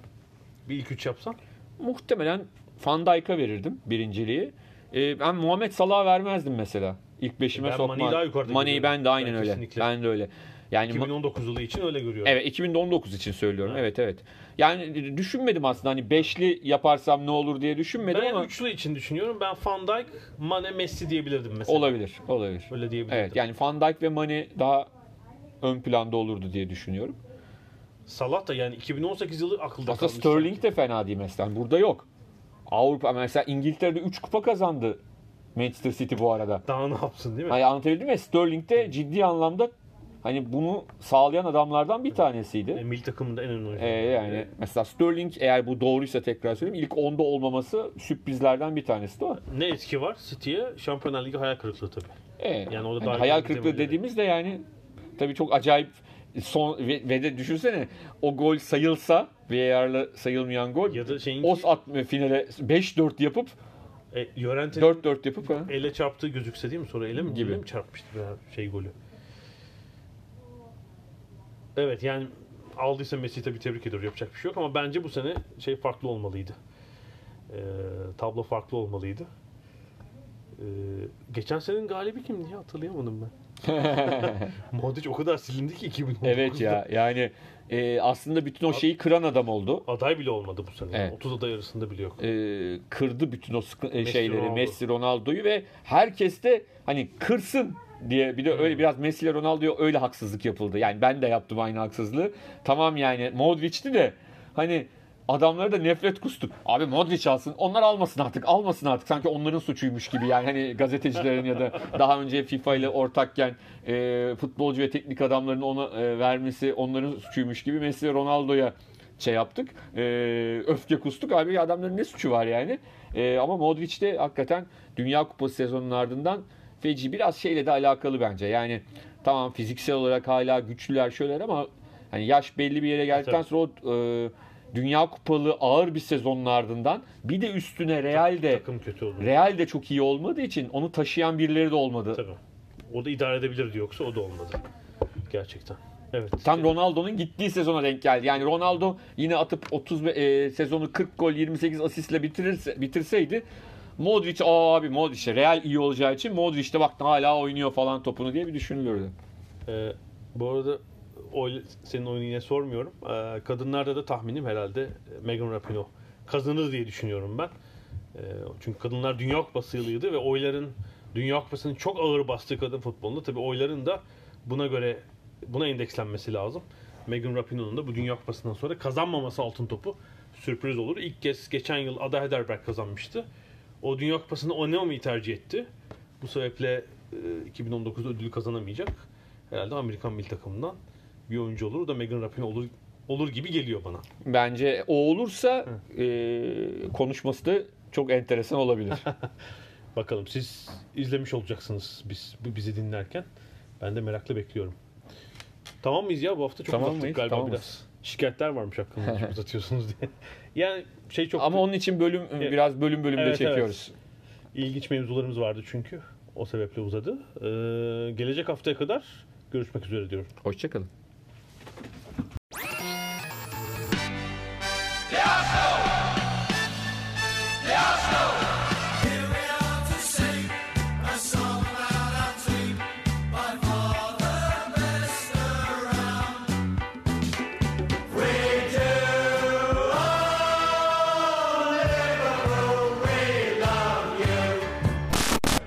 S1: Bir ilk üç yapsan.
S2: Muhtemelen Van Dijk'a verirdim birinciliği. E, ben Muhammed Salah'a vermezdim mesela. İlk beşime
S1: Ben
S2: sokma.
S1: Mane'yi daha yukarıda görüyorum.
S2: ben de aynen
S1: Ben
S2: öyle.
S1: kesinlikle.
S2: Ben de öyle. Yani ma-
S1: 2019 yılı için öyle görüyorum.
S2: Evet 2019 için söylüyorum. Evet evet. Yani düşünmedim aslında hani beşli yaparsam ne olur diye düşünmedim
S1: Ben
S2: ama
S1: üçlü için düşünüyorum. Ben Van Dijk, Mane, Messi diyebilirdim mesela.
S2: olabilir. Olabilir.
S1: Öyle diyebilirdim.
S2: Evet yani Van Dijk ve Mane daha ön planda olurdu diye düşünüyorum.
S1: Salah da yani 2018 yılı akılda
S2: Aslında
S1: kalmış.
S2: Sterling de fena değil mesela. Burada yok. Avrupa mesela İngiltere'de 3 kupa kazandı Manchester City bu arada.
S1: Daha ne yapsın değil mi?
S2: Hani anlatabildim mi? Sterling de ciddi anlamda hani bunu sağlayan adamlardan bir
S1: E,
S2: tanesiydi.
S1: milli takımında en önemli oyuncu.
S2: Ee, yani mesela Sterling eğer bu doğruysa tekrar söyleyeyim ilk 10'da olmaması sürprizlerden bir tanesi de o.
S1: Ne etki var City'ye? Şampiyonlar Ligi hayal kırıklığı tabii.
S2: Ee,
S1: Yani o da
S2: hani hayal kırıklığı dediğimiz de yani tabii çok acayip son ve, ve de düşünsene o gol sayılsa VAR'la sayılmayan gol
S1: Ya da şeyin
S2: Os at finale 5-4 yapıp
S1: e, Llorente'nin
S2: 4-4 yapıp ha.
S1: ele çarptığı gözükse değil mi? Sonra ele mi,
S2: Gibi.
S1: mi çarpmıştı şey golü? Evet yani aldıysa Messi'yi tabii tebrik ediyor. Yapacak bir şey yok ama bence bu sene şey farklı olmalıydı. Ee, tablo farklı olmalıydı. Ee, geçen senenin galibi kimdi ya hatırlayamadım ben. [laughs] Modric o kadar silindi ki 2019'da.
S2: Evet ya yani e, aslında bütün o şeyi kıran adam oldu.
S1: Aday bile olmadı bu sene.
S2: Evet.
S1: 30 aday arasında bile yok.
S2: E, kırdı bütün o sıkı- e,
S1: Messi,
S2: şeyleri
S1: Ronaldo.
S2: Messi Ronaldo'yu ve herkes de hani kırsın diye bir de öyle biraz Messi ile Ronaldo'ya öyle haksızlık yapıldı. Yani ben de yaptım aynı haksızlığı. Tamam yani Modric'ti de hani adamlara da nefret kustuk. Abi Modric alsın. Onlar almasın artık. Almasın artık. Sanki onların suçuymuş gibi yani. Hani gazetecilerin ya da daha önce FIFA ile ortakken e, futbolcu ve teknik adamların ona e, vermesi onların suçuymuş gibi Messi ve Ronaldo'ya şey yaptık. E, öfke kustuk. Abi adamların ne suçu var yani? E, ama Modric de hakikaten Dünya Kupası sezonunun ardından feci biraz şeyle de alakalı bence. Yani tamam fiziksel olarak hala güçlüler şöyler ama hani yaş belli bir yere geldikten sonra o e, Dünya Kupalı ağır bir sezonun ardından bir de üstüne Real de
S1: Takım kötü oldu.
S2: Real de çok iyi olmadığı için onu taşıyan birileri de olmadı.
S1: Tabii. O da idare edebilirdi yoksa o da olmadı. Gerçekten. Evet.
S2: Tam Ronaldo'nun gittiği sezona denk geldi. Yani Ronaldo yine atıp 30 ve- e, sezonu 40 gol 28 asistle bitirirse bitirseydi Modric aa abi Modric Real iyi olacağı için Modric de bak hala oynuyor falan topunu diye bir düşünülürdü.
S1: Ee, bu arada o, senin oyunu yine sormuyorum. Ee, kadınlarda da tahminim herhalde Megan Rapinoe kazanır diye düşünüyorum ben. Ee, çünkü kadınlar Dünya Kupası yılıydı ve oyların Dünya Kupası'nın çok ağır bastığı kadın futbolunda tabii oyların da buna göre buna endekslenmesi lazım. Megan Rapinoe'nun da bu Dünya Kupası'ndan sonra kazanmaması altın topu sürpriz olur. İlk kez geçen yıl Ada Hegerberg kazanmıştı. O Dünya Kupası'nda o Naomi'yi tercih etti. Bu sebeple e, 2019'da ödülü kazanamayacak. Herhalde Amerikan milli takımından bir oyuncu olur. O da Megan Rapinoe olur olur gibi geliyor bana.
S2: Bence o olursa e, konuşması da çok enteresan olabilir. [laughs]
S1: Bakalım siz izlemiş olacaksınız biz bizi dinlerken. Ben de merakla bekliyorum. Tamam mıyız ya bu hafta çok
S2: Tamam
S1: uzattık
S2: mıyız?
S1: galiba
S2: Tamamız.
S1: biraz. Şikayetler varmış hakkında [laughs] uzatıyorsunuz diye. Yani şey çok
S2: Ama onun için bölüm biraz bölüm bölümde
S1: Evet,
S2: çekiyoruz.
S1: ilginç mevzularımız vardı çünkü. O sebeple uzadı. Ee, gelecek haftaya kadar görüşmek üzere diyorum.
S2: Hoşçakalın.